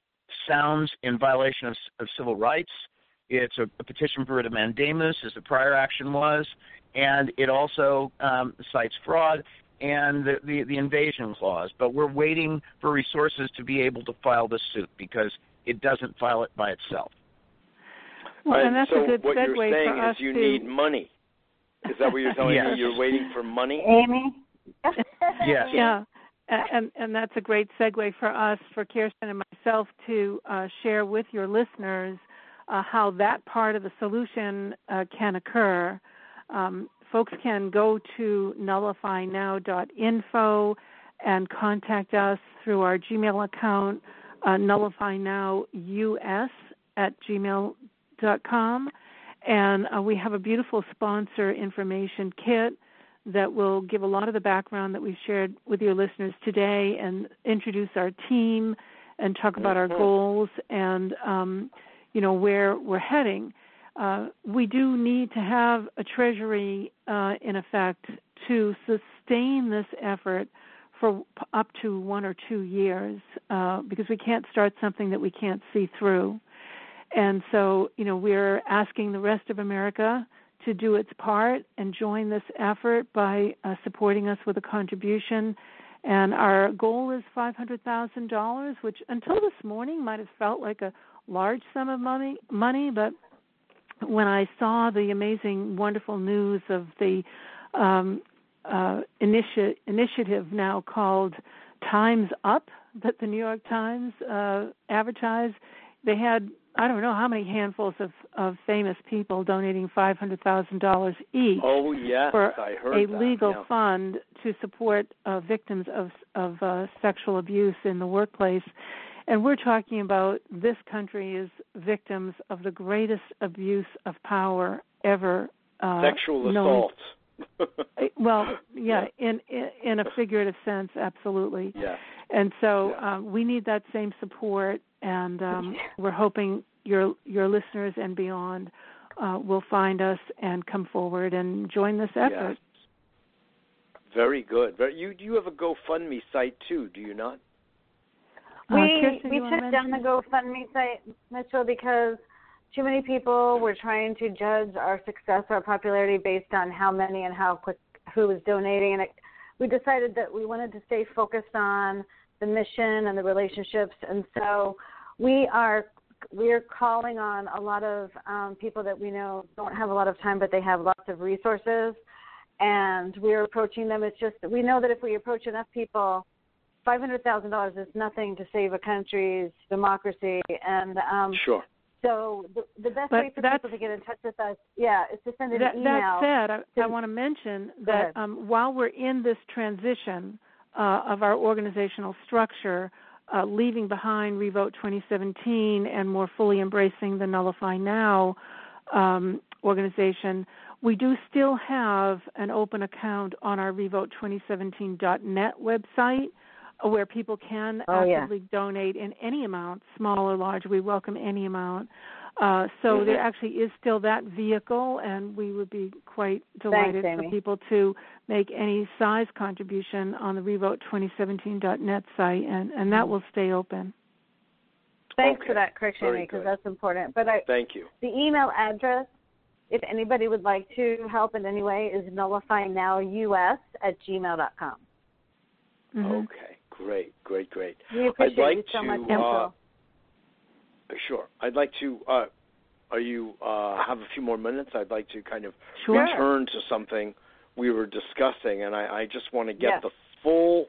sounds in violation of, of civil rights. It's a, a, petition for writ of mandamus, as the prior action was, and it also um, cites fraud and the, the, the invasion clause. But we're waiting for resources to be able to file the suit because it doesn't file it by itself. Well, and that's so a good what segue you're saying for is you to need money. Is that what you're telling Yes. me? You're waiting for money? Amy. (laughs) Yes. Yeah, and and that's a great segue for us, for Kirstin and myself, to uh, share with your listeners uh, how that part of the solution uh, can occur. Um, folks can go to nullifynow.info and contact us through our Gmail account, uh, nullifynowus at gmail.com. And uh, we have a beautiful sponsor information kit that will give a lot of the background that we've shared with your listeners today and introduce our team and talk about our mm-hmm. goals and um, you know where we're heading. Uh, we do need to have a treasury uh, in effect to sustain this effort for up to one or two years uh, because we can't start something that we can't see through. And so, you know, we're asking the rest of America to do its part and join this effort by uh, supporting us with a contribution. And our goal is $500,000, which until this morning might have felt like a large sum of money, money, but when I saw the amazing, wonderful news of the um, uh, initi- initiative now called Times Up that the New York Times uh, advertised, they had I don't know how many handfuls of, of famous people donating five hundred thousand dollars each. Oh yes, for I heard a that. legal yeah. fund to support uh, victims of of uh, sexual abuse in the workplace. And we're talking about this country is victims of the greatest abuse of power ever. Uh, Sexual assault. (laughs) well, (laughs) yeah, in, in in a figurative sense, absolutely. Yeah. And so yeah. um, we need that same support, and um, we're hoping your your listeners and beyond uh, will find us and come forward and join this effort. Yes. Very good. You you have a GoFundMe site too, do you not? Uh, we Kirstin, we took down the GoFundMe site, Mitchell, because too many people were trying to judge our success, our popularity based on how many and how quick who was donating, and it, we decided that we wanted to stay focused on the mission and the relationships, and so we are we are calling on a lot of um, people that we know don't have a lot of time, but they have lots of resources, and we're approaching them. It's just we know that if we approach enough people five hundred thousand dollars is nothing to save a country's democracy, and um, sure. So the, the best but way for people to get in touch with us, yeah, is to send an that, email. That said, I, to, I want to mention that um, while we're in this transition uh, of our organizational structure, uh, leaving behind Revote 2017 and more fully embracing the Nullify Now um, organization, we do still have an open account on our Revote2017.net website where people can oh, actively yeah. donate in any amount, small or large. We welcome any amount. Uh, so mm-hmm. there actually is still that vehicle, and we would be quite delighted Thanks, for people to make any size contribution on the Revote2017.net site, and, and that will stay open. Thanks okay. for that correction, because that's important. But I, thank you. The email address, if anybody would like to help in any way, is nullifynowus at gmail.com. Mm-hmm. Okay, great, great, great. We appreciate I'd like you so to, much, uh, Sure. I'd like to. Uh, are you uh, have a few more minutes? I'd like to kind of sure. return to something we were discussing, and I, I just want to get yes. the full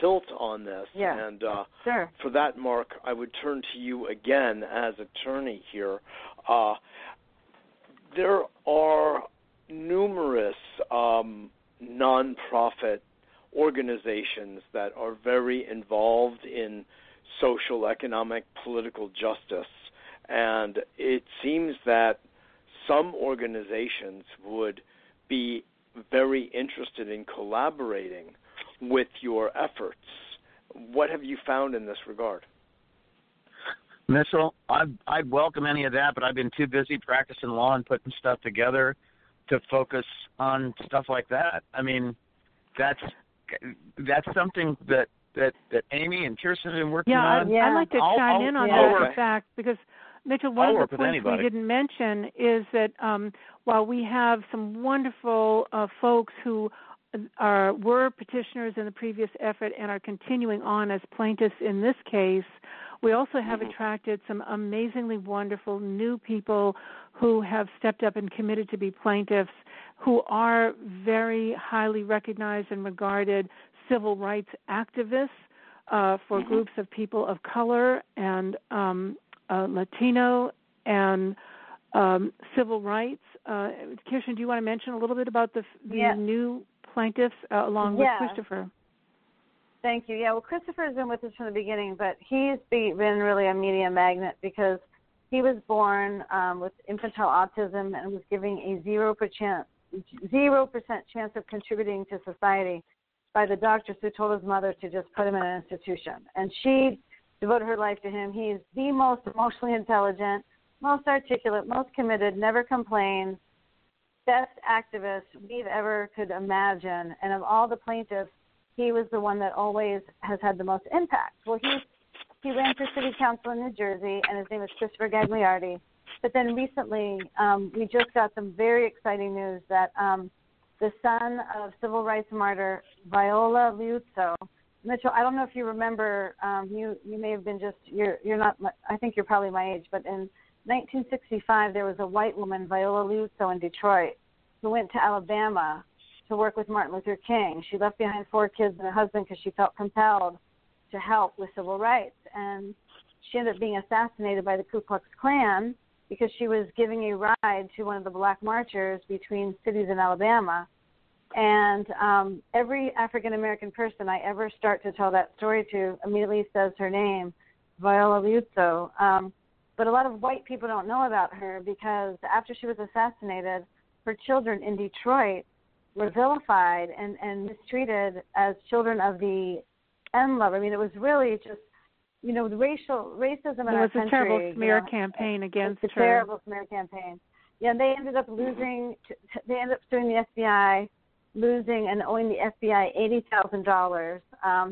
tilt on this. Yeah. And uh, sure. for that, Mark, I would turn to you again as attorney here. Uh, there are numerous um, nonprofit organizations that are very involved in social, economic, political justice. And it seems that some organizations would be very interested in collaborating with your efforts. What have you found in this regard? Mitchell, I'd, I'd welcome any of that, but I've been too busy practicing law and putting stuff together to focus on stuff like that. I mean, that's that's something that that that Amy and Kirstin have been working yeah, on. Yeah, I'd like to I'll, chime I'll, in on I'll that, fact, because Mitchell, one I'll of the points we didn't mention is that um, while we have some wonderful uh, folks who are were petitioners in the previous effort and are continuing on as plaintiffs in this case, we also have mm-hmm. attracted some amazingly wonderful new people who have stepped up and committed to be plaintiffs who are very highly recognized and regarded civil rights activists uh, for mm-hmm. groups of people of color and um, uh, Latino and um, civil rights. Uh, Kirstin, do you want to mention a little bit about the, the yeah. new plaintiffs uh, along yeah. with Christopher? Thank you. Yeah, well, Christopher has been with us from the beginning, but he's been really a media magnet because he was born um, with infantile autism and was giving a zero percent zero percent chance of contributing to society by the doctors who told his mother to just put him in an institution. And she devoted her life to him. He is the most emotionally intelligent, most articulate, most committed, never complains, best activist we've ever could imagine. And of all the plaintiffs, he was the one that always has had the most impact. Well, he he ran for city council in New Jersey, and his name is Christopher Gagliardi. But then recently, um, we just got some very exciting news that um, the son of civil rights martyr Viola Liuzzo, Mitchell. I don't know if you remember. Um, you you may have been just you're you're not. I think you're probably my age, but in 1965 there was a white woman, Viola Liuzzo, in Detroit, who went to Alabama to work with Martin Luther King. She left behind four kids and a husband because she felt compelled to help with civil rights. And she ended up being assassinated by the Ku Klux Klan because she was giving a ride to one of the black marchers between cities in Alabama. And um, every African American person I ever start to tell that story to immediately says her name, Viola Liuzzo. Um, but a lot of white people don't know about her because after she was assassinated, her children in Detroit were vilified and, and mistreated as children of the NLove. I mean, it was really just, you know, the racial racism in there our was country. a terrible smear you know, campaign against a her. terrible smear campaign. Yeah, and they ended up losing. They ended up suing the FBI, losing and owing the FBI eighty thousand um, dollars.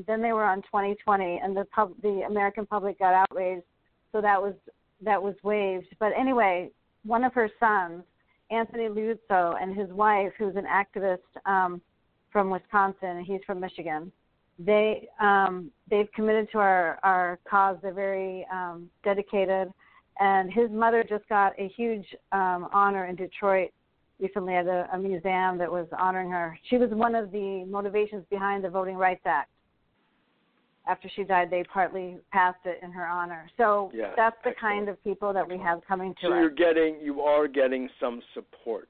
Then they were on 2020, and the pub, the American public got outraged, so that was that was waived. But anyway, one of her sons Anthony Liuzzo and his wife, who's an activist um, from Wisconsin, he's from Michigan. They um, they've committed to our our cause. They're very um, dedicated, and his mother just got a huge um, honor in Detroit recently at a, a museum that was honoring her. She was one of the motivations behind the Voting Rights Act after she died, they partly passed it in her honor. So yes, that's the excellent. kind of people that we have coming to so us. you're getting, you are getting some support.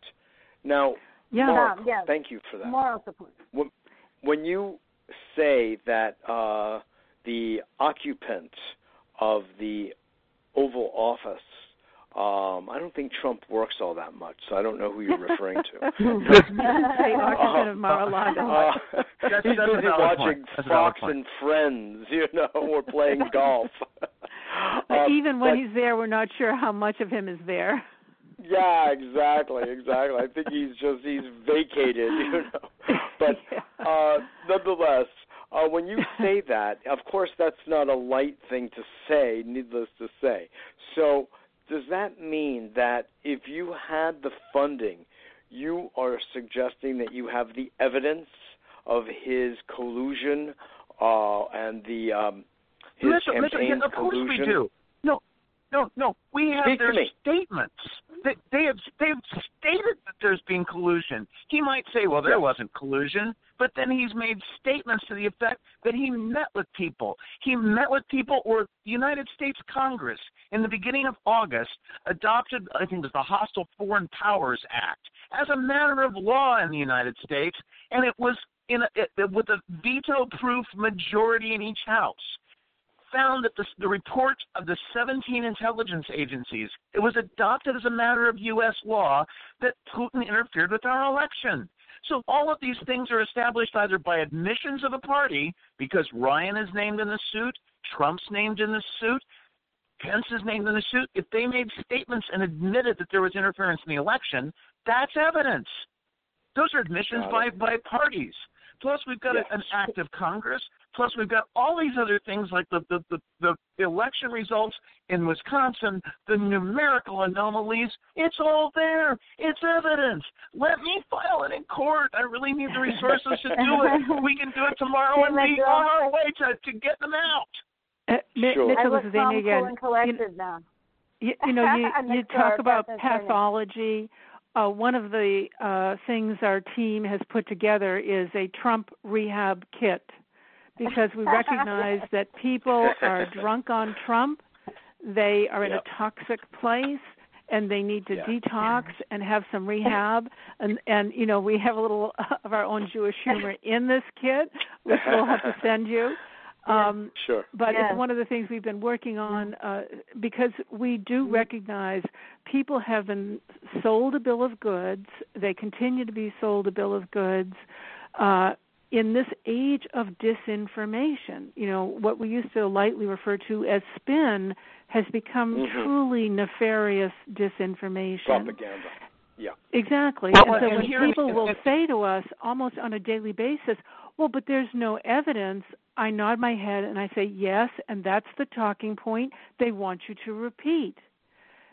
Now, Yeah. Mark, Um, yes. thank you for that. Moral support. When, when you say that uh, the occupant of the Oval Office, um, I don't think Trump works all that much, so I don't know who you're referring to. (laughs) (laughs) Say occupant of Mar-a-Lago. Uh, That's- (laughs) he's that's a busy valid watching point. That's a valid Fox and Friends, you know, or playing golf. But Um, even when but- he's there, we're not sure how much of him is there. yeah, exactly, exactly. I think he's just he's vacated, you know. But Yeah. uh nonetheless, uh when you say that, of course that's not a light thing to say, needless to say. So, does that mean that if you had the funding, you are suggesting that you have the evidence of his collusion uh and the um his Mitchell, Mitchell, campaign's yeah, of course we do. No, no, no. We have Speak their statements. They, they have they have stated that there's been collusion. He might say, well, there wasn't collusion, but then he's made statements to the effect that he met with people. He met with people, or the United States Congress in the beginning of August adopted, I think it was the Hostile Foreign Powers Act, as a matter of law in the United States, and it was in a, it, with a veto-proof majority in each house found that the, the report of the 17 intelligence agencies it was adopted as a matter of U.S. law that Putin interfered with our election. So all of these things are established either by admissions of a party, because Ryan is named in the suit, Trump's named in the suit, Pence is named in the suit. If they made statements and admitted that there was interference in the election, that's evidence. Those are admissions by, by parties. Plus, we've got a- an act of Congress. Plus, we've got all these other things like the, the, the, the election results in Wisconsin, the numerical anomalies. It's all there. It's evidence. Let me file it in court. I really need the resources to do it. (laughs) We can do it tomorrow and be on our way to, to get them out. Uh, Mi- Sure. Mitchell, I look this is calm, Amy cool, again. You- now. you, you know you (laughs) you next to our talk about pathology uh, one of the uh, things our team has put together is a Trump rehab kit because we recognize (laughs) that people are drunk on Trump, they are in Yep. a toxic place, and they need to Yeah. detox and have some rehab (laughs) and and you know we have a little (laughs) of our own Jewish humor in this kit which we'll have to send you um Sure. but Yes. it's one of the things we've been working on uh, because we do recognize people have been sold a bill of goods. They continue to be sold a bill of goods. Uh, in this age of disinformation, you know, what we used to lightly refer to as spin has become Mhm. truly nefarious disinformation. Propaganda. Yeah. Exactly. Well, and so and when people will say to us almost on a daily basis, well, but there's no evidence, I nod my head and I say, yes, and that's the talking point they want you to repeat.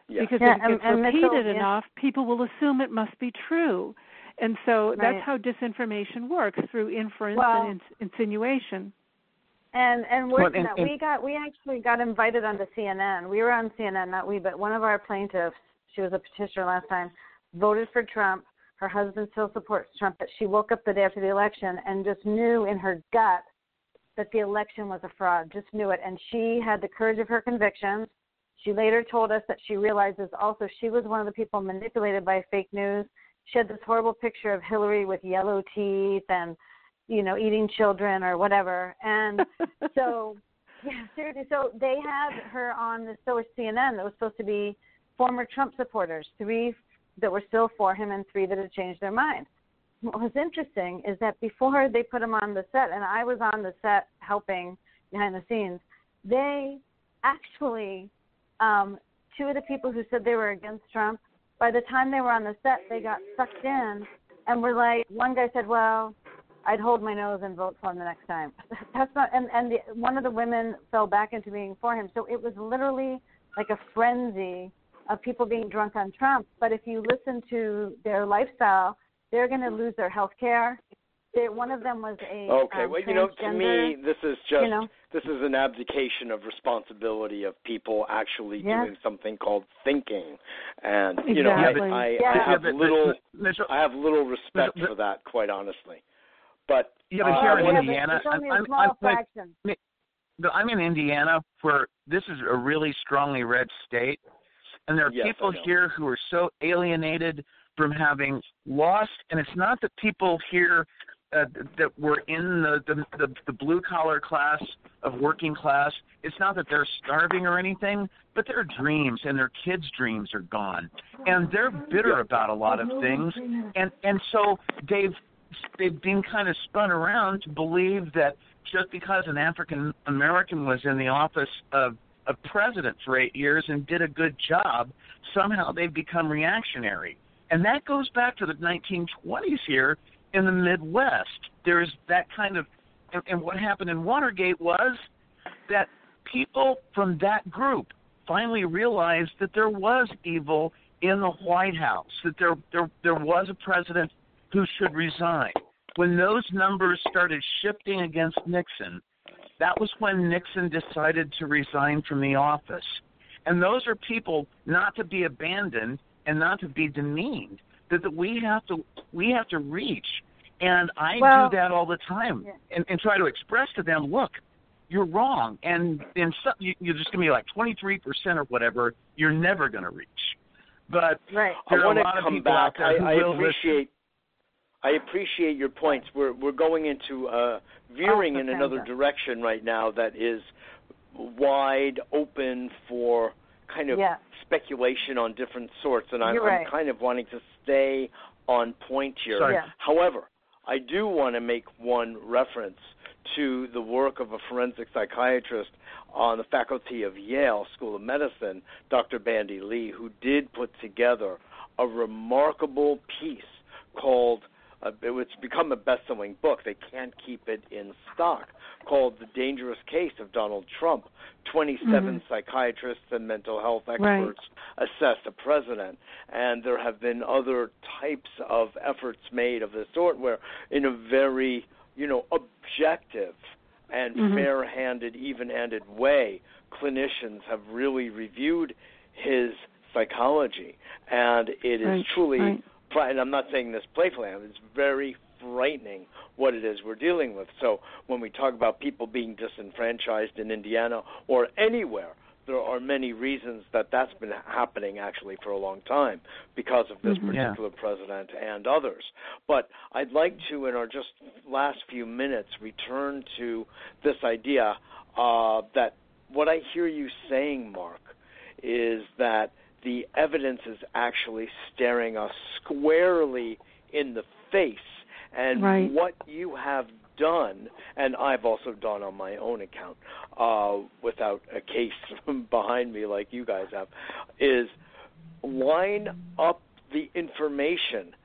Yeah. Because Yeah, if it and- gets and Mitchell, repeated yeah. enough, people will assume it must be true. And so Right. that's how disinformation works through inference Well- and ins- insinuation. And and worse Well, than and- that, and- we got we actually got invited onto CNN. We were on CNN, not we, but one of our plaintiffs. She was a petitioner last time. Voted for Trump. Her husband still supports Trump, but she woke up the day after the election and just knew in her gut that the election was a fraud. Just knew it, and she had the courage of her convictions. She later told us that she realizes also she was one of the people manipulated by fake news. She had this horrible picture of Hillary with yellow teeth and, you know, eating children or whatever. And (laughs) so, yeah, seriously. So they had her on the so was CNN that was supposed to be former Trump supporters, three that were still for him and three that had changed their mind. What was interesting is that before they put him on the set, and I was on the set helping behind the scenes, they actually um, two of the people who said they were against Trump, by the time they were on the set, they got sucked in and were like, one guy said, "Well, I'd hold my nose and vote for him the next time." (laughs) That's not, and and the, one of the women fell back into being for him. So it was literally like a frenzy of people being drunk on Trump. But if you listen to their lifestyle, they're going to lose their health care. They, one of them was a Okay. um, well, you know, to me, this is just you know, this is an abdication of responsibility of people actually Yeah. doing something called thinking, and you know, I, I, Yeah. I Yeah, have but- little, but- Mitchell, I have little respect but- for that, quite honestly. But yeah, but uh, here I in yeah, Indiana, it's only a I'm, I'm, like, I'm in Indiana, where this is a really strongly red state, and there are Yes, people here who are so alienated from having lost. And it's not that people here uh, that were in the the, the, the blue collar class of working class. It's not that they're starving or anything, but their dreams and their kids' dreams are gone, and they're bitter about a lot of things. And and so they've they've been kind of spun around to believe that just because an African American was in the office of of president for eight years and did a good job, somehow they've become reactionary. And that goes back to the 1920s here in the Midwest. There's that kind of, and, and what happened in Watergate was that people from that group finally realized that there was evil in the White House, that there there there was a president who should resign. When those numbers started shifting against Nixon, that was when Nixon decided to resign from the office. And those are people not to be abandoned and not to be demeaned. That, that we have to we have to reach. And I Well- do that all the time Yeah. and, and try to express to them, look, you're wrong. And and some, you, you're just gonna be like twenty three percent or whatever, you're never gonna reach. But Right. I there are want a to lot of come people back. who I, I will listen. appreciate. I appreciate your points. We're we're going into uh, veering Oh, in another direction right now that is wide open for kind of Yeah. speculation on different sorts, and I'm, right. I'm kind of wanting to stay on point here. Sorry. Yeah. However, I do want to make one reference to the work of a forensic psychiatrist on the faculty of Yale School of Medicine, Dr. Bandy Lee, who did put together a remarkable piece called uh, it's become a best-selling book. They can't keep it in stock. Called "The Dangerous Case of Donald Trump." Twenty-seven Mhm. psychiatrists and mental health Right. experts assess the president, and there have been other types of efforts made of this sort, where in a very you know objective and Mhm. fair-handed, even-handed way, clinicians have really reviewed his psychology, and it is Right, truly right. And I'm not saying this playfully, it's very frightening what it is we're dealing with. So when we talk about people being disenfranchised in Indiana or anywhere, there are many reasons that that's been happening actually for a long time because of this mm-hmm. particular yeah. president and others. But I'd like to, in our just last few minutes, return to this idea uh, that what I hear you saying, Mark, is that the evidence is actually staring us squarely in the face. And right. what you have done, and I've also done on my own account, uh, without a case (laughs) behind me like you guys have, is line up the information,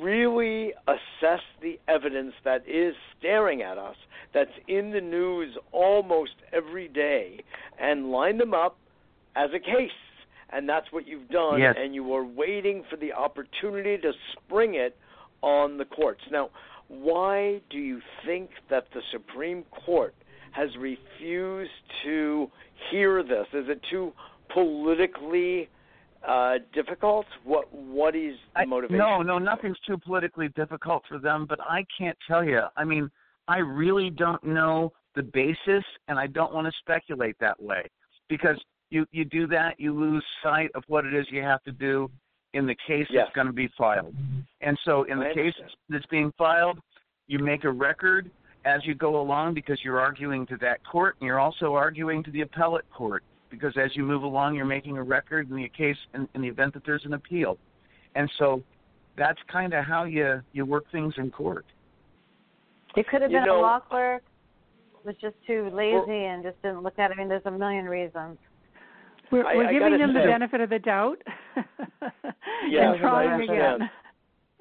really assess the evidence that is staring at us, that's in the news almost every day, and line them up as a case. And that's what you've done, yes. and you are waiting for the opportunity to spring it on the courts. Now, why do you think that the Supreme Court has refused to hear this? Is it too politically uh, difficult? What what is the motivation? I, no, no, nothing's too politically difficult for them. But I can't tell you. I mean, I really don't know the basis, and I don't want to speculate that way because you you do that, you lose sight of what it is you have to do in the case yes. that's going to be filed. And so, in the case that's being filed, you make a record as you go along because you're arguing to that court, and you're also arguing to the appellate court because as you move along, you're making a record in the case in, in the event that there's an appeal. And so, that's kind of how you you work things in court. It could have you been know, a law clerk was just too lazy and just didn't look at it. I mean, there's a million reasons. We're, I, we're giving them say, the benefit of the doubt (laughs) yeah, and trying again.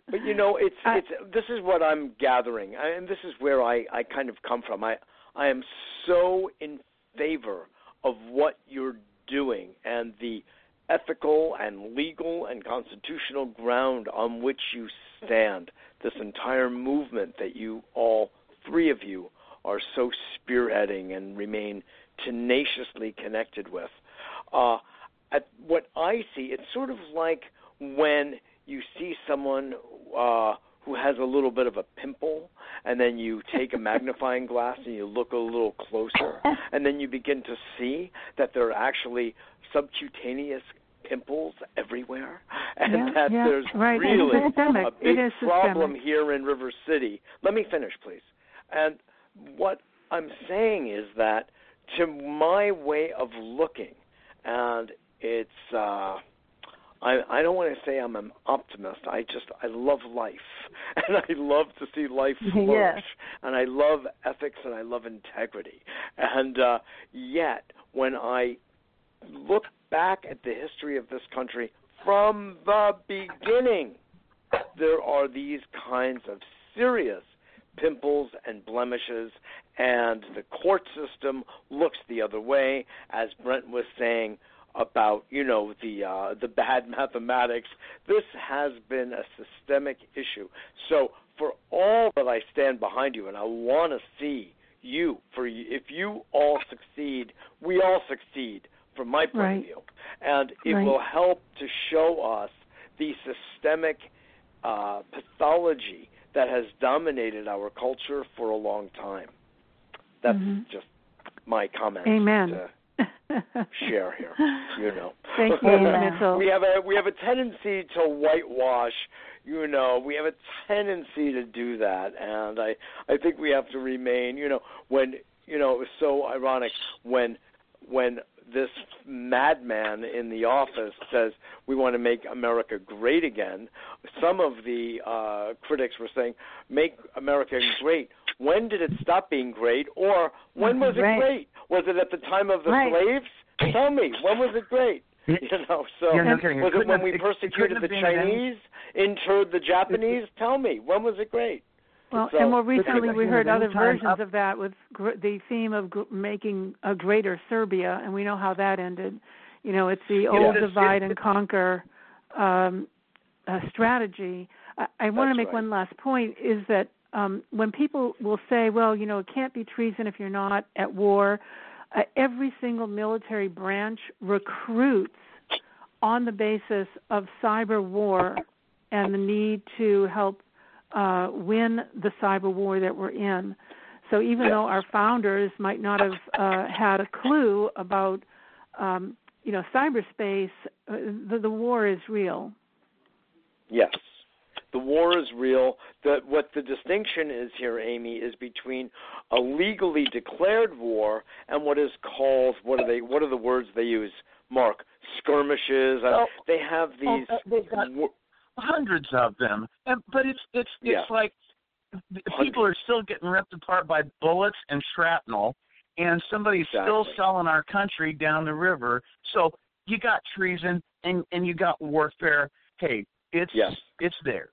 But you know, it's I, it's this is what I'm gathering, and this is where I I kind of come from. I I am so in favor of what you're doing and the ethical and legal and constitutional ground on which you stand. This entire movement that you all three of you are so spearheading and remain tenaciously connected with. Uh, at what I see, it's sort of like when you see someone uh, who has a little bit of a pimple, and then you take a magnifying (laughs) glass and you look a little closer, and then you begin to see that there are actually subcutaneous pimples everywhere, and yeah, that yeah, there's right. really a big problem systemic. here in River City. Let me finish, please. And what I'm saying is that, to my way of looking, and it's uh I I don't want to say I'm an optimist. I just I love life (laughs) and I love to see life flourish yes. and I love ethics and I love integrity. And uh yet when I look back at the history of this country from the beginning there are these kinds of serious pimples and blemishes and the court system looks the other way as Brent was saying about you know the uh, the bad (laughs) mathematics. This has been a systemic issue. So for all that I stand behind you, and I want to see you for if you all succeed, we all succeed from my point right. of view, and it right. will help to show us the systemic uh, pathology that has dominated our culture for a long time. That's mm-hmm. just my comment. Amen. To, (laughs) share here. You know. Thank you, (laughs) Mitchell. we have a we have a tendency to whitewash. You know, we have a tendency to do that, and I I think we have to remain. You know, when you know it was so ironic when when this madman in the office says we want to make America great again. Some of the uh, critics were saying, "Make America great." When did it stop being great, or when was it right. great? Was it at the time of the right. slaves? Tell me, when was it great? (laughs) You know, so yeah, no was it when we persecuted the Chinese, interred the Japanese? Tell me, when was it great? Well, so, and more recently we heard other versions up. of that with gr- the theme of gr- making a greater Serbia, and we know how that ended. You know, it's the old Yes. divide and conquer um, uh, strategy. I, I want to make right. one last point: is that um, when people will say, "Well, you know, it can't be treason if you're not at war," uh, every single military branch recruits on the basis of cyber war and the need to help uh, win the cyber war that we're in. So even though our founders might not have uh, had a clue about um, you know, cyberspace, uh, the, the war is real. Yes. The war is real. The, what the distinction is here, Amy, is between a legally declared war and what is called what are they? What are the words they use? Mark skirmishes. Oh, they have oh, these. uh, they've got hundreds of them, and, but it's it's it's Yeah. like people are still getting ripped apart by bullets and shrapnel, and somebody's still selling our country down the river. So you got treason and and you got warfare. Hey, it's Yes. it's there.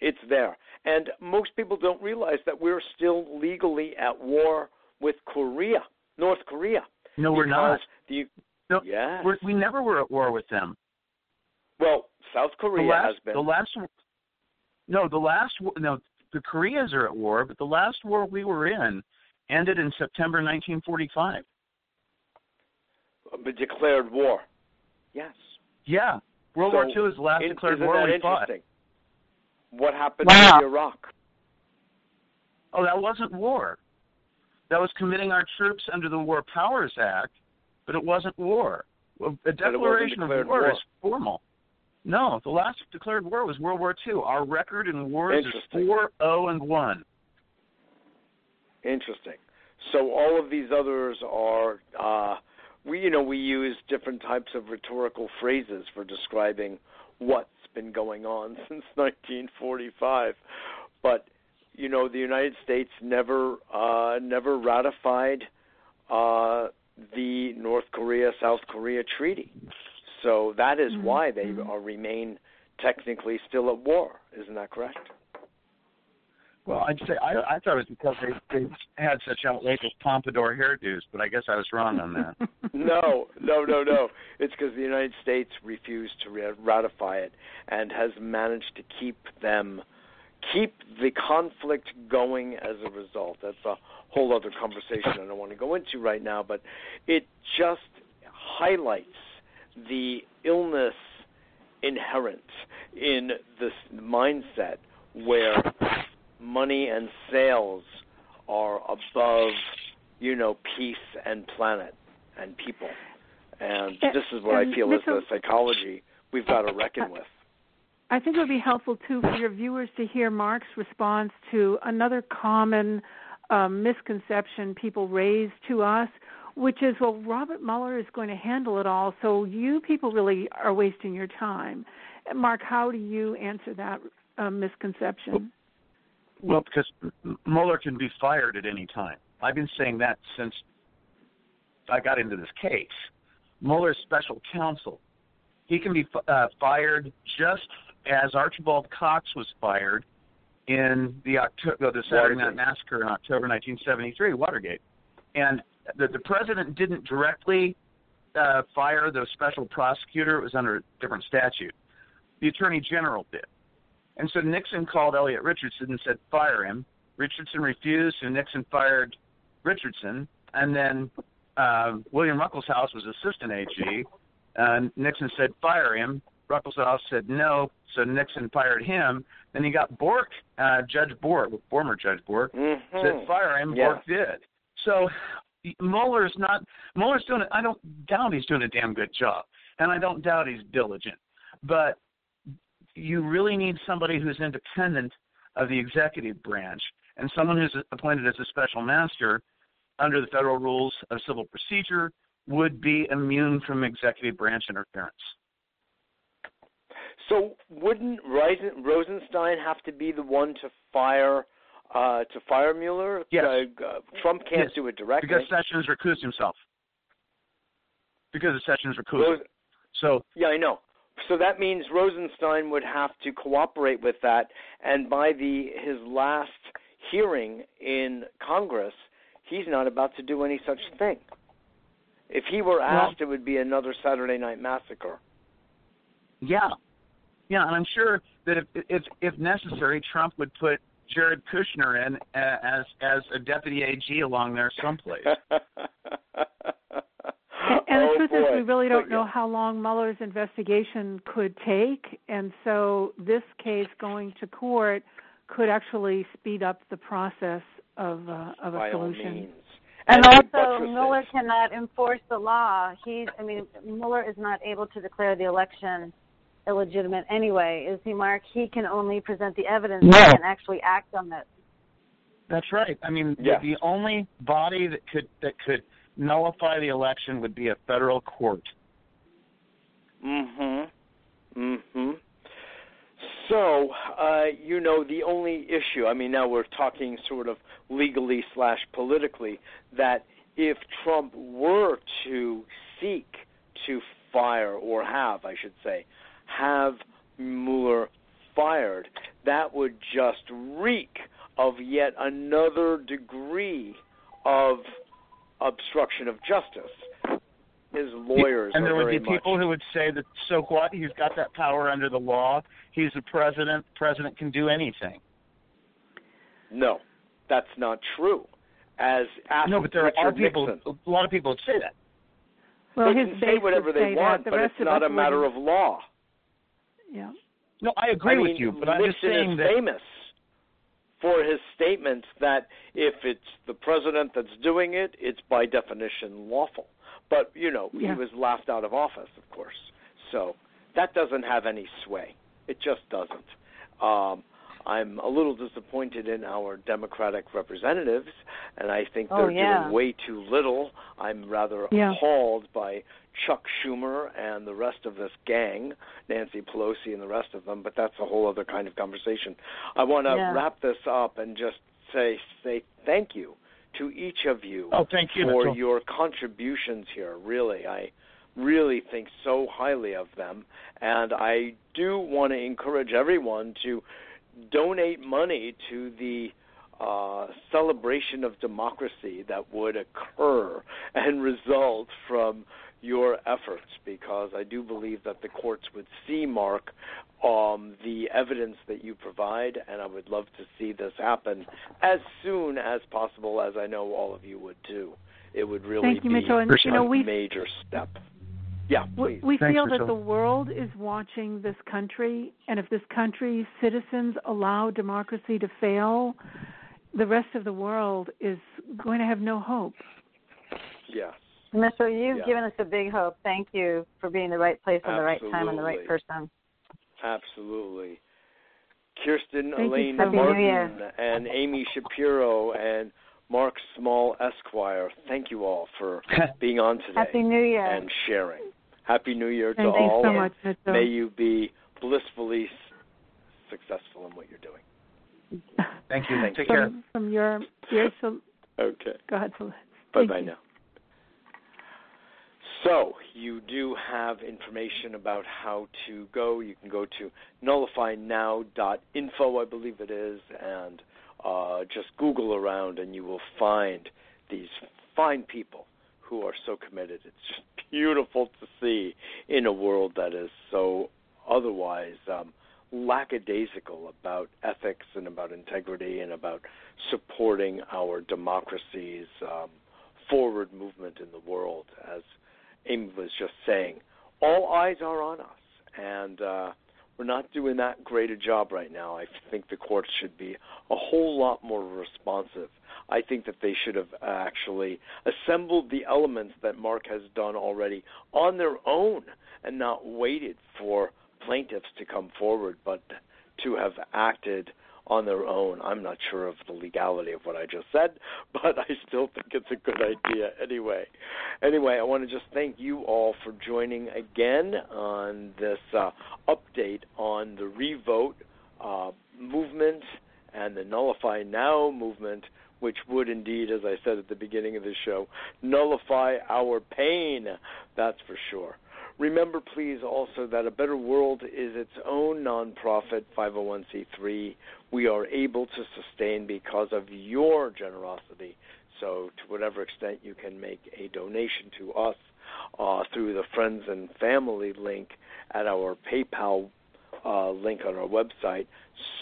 It's there. And most people don't realize that we're still legally at war with Korea, North Korea. No, we're not. The, No, yes. We're, we never were at war with them. well, South Korea the last, has been. The last, no, the last, no, the Koreas are at war, but the last war we were in ended in September 1945. a declared war. Yes. Yeah, World So, War II is the last in- declared war we fought. interesting? What happened Wow. in Iraq? Oh, that wasn't war. That was committing our troops under the War Powers Act, but it wasn't war. Well, A declaration of war, war. is formal. No, the last declared war was World War II. Our record in wars is Interesting. four, zero, and one. Interesting. So all of these others are uh, we you know we use different types of rhetorical phrases for describing what's been going on (laughs) since 1945, but you know the United States never uh, never ratified uh, the North Korea South Korea treaty. So that is Mhm. why they Mhm. uh, remain technically still at war. Isn't that correct? Well, I'd say I, I thought it was because they, they had such outrageous pompadour hairdos, but I guess I was wrong on that. (laughs) no, no, no, no. It's because the United States refused to ratify it and has managed to keep them keep the conflict going as a result. That's a whole other conversation I don't want to go into right now, but it just highlights the illness inherent in this mindset where money and sales are above, you know, peace and planet and people. And this is what I feel is the psychology we've got to reckon with. I think it would be helpful too for your viewers to hear Mark's response to another common um, misconception people raise to us, which is, well, Robert Mueller is going to handle it all, so you people really are wasting your time. Mark, how do you answer that uh, misconception? Well, because Mueller can be fired at any time. I've been saying that since I got into this case. Mueller's special counsel. He can be uh, fired just as Archibald Cox was fired in the October, the Saturday Night Massacre in October 1973, Watergate, and the, the president didn't directly uh, fire the special prosecutor. It was under a different statute. The attorney general did. And so Nixon called Elliot Richardson and said, fire him. Richardson refused, and Nixon fired Richardson. And then uh, William Ruckelshaus was assistant AG. And Nixon said, fire him. Ruckelshaus said no, so Nixon fired him. Then he got Bork, uh, Judge Bork, former Judge Bork, Mhm. said fire him. Yes. Bork did. So Mueller's not. Mueller's doing. I don't doubt he's doing a damn good job, and I don't doubt he's diligent. But you really need somebody who's independent of the executive branch and someone who's appointed as a special master under the federal rules of civil procedure would be immune from executive branch interference. So wouldn't Rosen- Rosenstein have to be the one to fire uh, to fire Mueller? Yes. Uh, uh, Trump can't Yes, do it directly. Because Sessions recused himself. Because of Sessions recused. Ros- So yeah, I know. So that means Rosenstein would have to cooperate with that, and by the his last hearing in Congress, he's not about to do any such thing. If he were asked, it would be another Saturday Night Massacre. Yeah, yeah, and I'm sure that if if if necessary, Trump would put Jared Kushner in uh, as as a deputy AG along there someplace. (laughs) And, and oh, the truth boy. is, we really don't But, know how long Mueller's investigation could take, and so this case going to court could actually speed up the process of uh, of a by all solution. means. And, and also, Mueller cannot enforce the law. He, I mean, Mueller is not able to declare the election illegitimate anyway, is he, Mark? He can only present the evidence no. and actually act on it. That's right. I mean, yes. the, the only body that could that could nullify the election would be a federal court. Mhm. Mhm. So, uh, you know, the only issue. I mean, now we're talking sort of legally slash politically that if Trump were to seek to fire or have, I should say, have Mueller fired, that would just reek of yet another degree of obstruction of justice. His lawyers and there would be much, people who would say that so what? He's got that power under the law. He's the president. The president can do anything. No, that's not true. As no, but there Richard are people. Nixon, a lot of people would say that. Well, they his can say whatever they say want, that. but it's not a matter wouldn't. of law. Yeah. No, I agree I mean, with you, but I'm just saying is that famous for his statements that if it's the president that's doing it, it's by definition lawful. But you know, Yeah. he was laughed out of office, of course. So that doesn't have any sway. It just doesn't. Um, I'm a little disappointed in our Democratic representatives, and I think Oh, they're yeah. doing way too little. I'm rather Yeah. appalled by Chuck Schumer and the rest of this gang, Nancy Pelosi and the rest of them, but that's a whole other kind of conversation. I want to Yeah. wrap this up and just say say thank you to each of you Oh, thank you, for Mitchell. your contributions here. Really, I really think so highly of them, and I do want to encourage everyone to donate money to the uh, celebration of democracy that would occur and result from your efforts because I do believe that the courts would see, Mark, um, the evidence that you provide, and I would love to see this happen as soon as possible, as I know all of you would too. It would really Thank you, be Mitchell. And, you a know, we- major step. Yeah, We, please. we Thanks, feel that Mitchell. the world is watching this country, and if this country's citizens allow democracy to fail, the rest of the world is going to have no hope. Yes. Mitchell, you've Yeah. given us a big hope. Thank you for being the right place at the right time and the right person. Absolutely. Kirstin Thank Elaine so much. Happy New Year. Martin and Amy Shapiro and Mark Small Esquire, thank you all for (laughs) being on today Happy New Year. and sharing. Happy New Year to you all. so and much, Mitchell. May you be blissfully s- successful in what you're doing. Thank you. Thank Take you. care. from, from your your so Okay. go ahead, Celeste. Bye bye now. So, you do have information about how to go. You can go to nullifynow.info, I believe it is, and uh, just Google around and you will find these fine people who are so committed. It's just (laughs) beautiful to see in a world that is so otherwise um, lackadaisical about ethics and about integrity and about supporting our democracy's um, forward movement in the world. As Amy was just saying, all eyes are on us, and uh, we're not doing that great a job right now. I think the courts should be a whole lot more responsive. I think that they should have actually assembled the elements that Mark has done already on their own and not waited for plaintiffs to come forward, but to have acted on their own. I'm not sure of the legality of what I just said, (laughs) but I still think it's a good idea anyway. Anyway, I want to just thank you all for joining again on this uh, update on the revote uh, movement and the Nullify Now movement, which would indeed, as I said at the beginning of the show, nullify our pain. That's for sure. Remember, please, also that A Better World is its own nonprofit 501c3. We are able to sustain because of your generosity. So, to whatever extent you can make a donation to us uh, through the Friends and Family link at our PayPal uh, link on our website,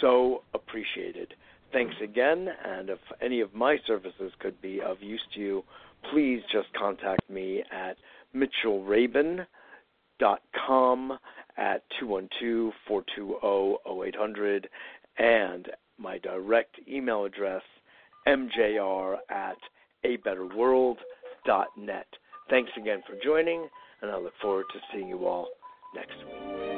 so appreciated. Thanks again, and if any of my services could be of use to you, please just contact me at mitchellrabin.com at 212-420-0800 and my direct email address mjr at abetterworld.net. Thanks again for joining, and I look forward to seeing you all next week.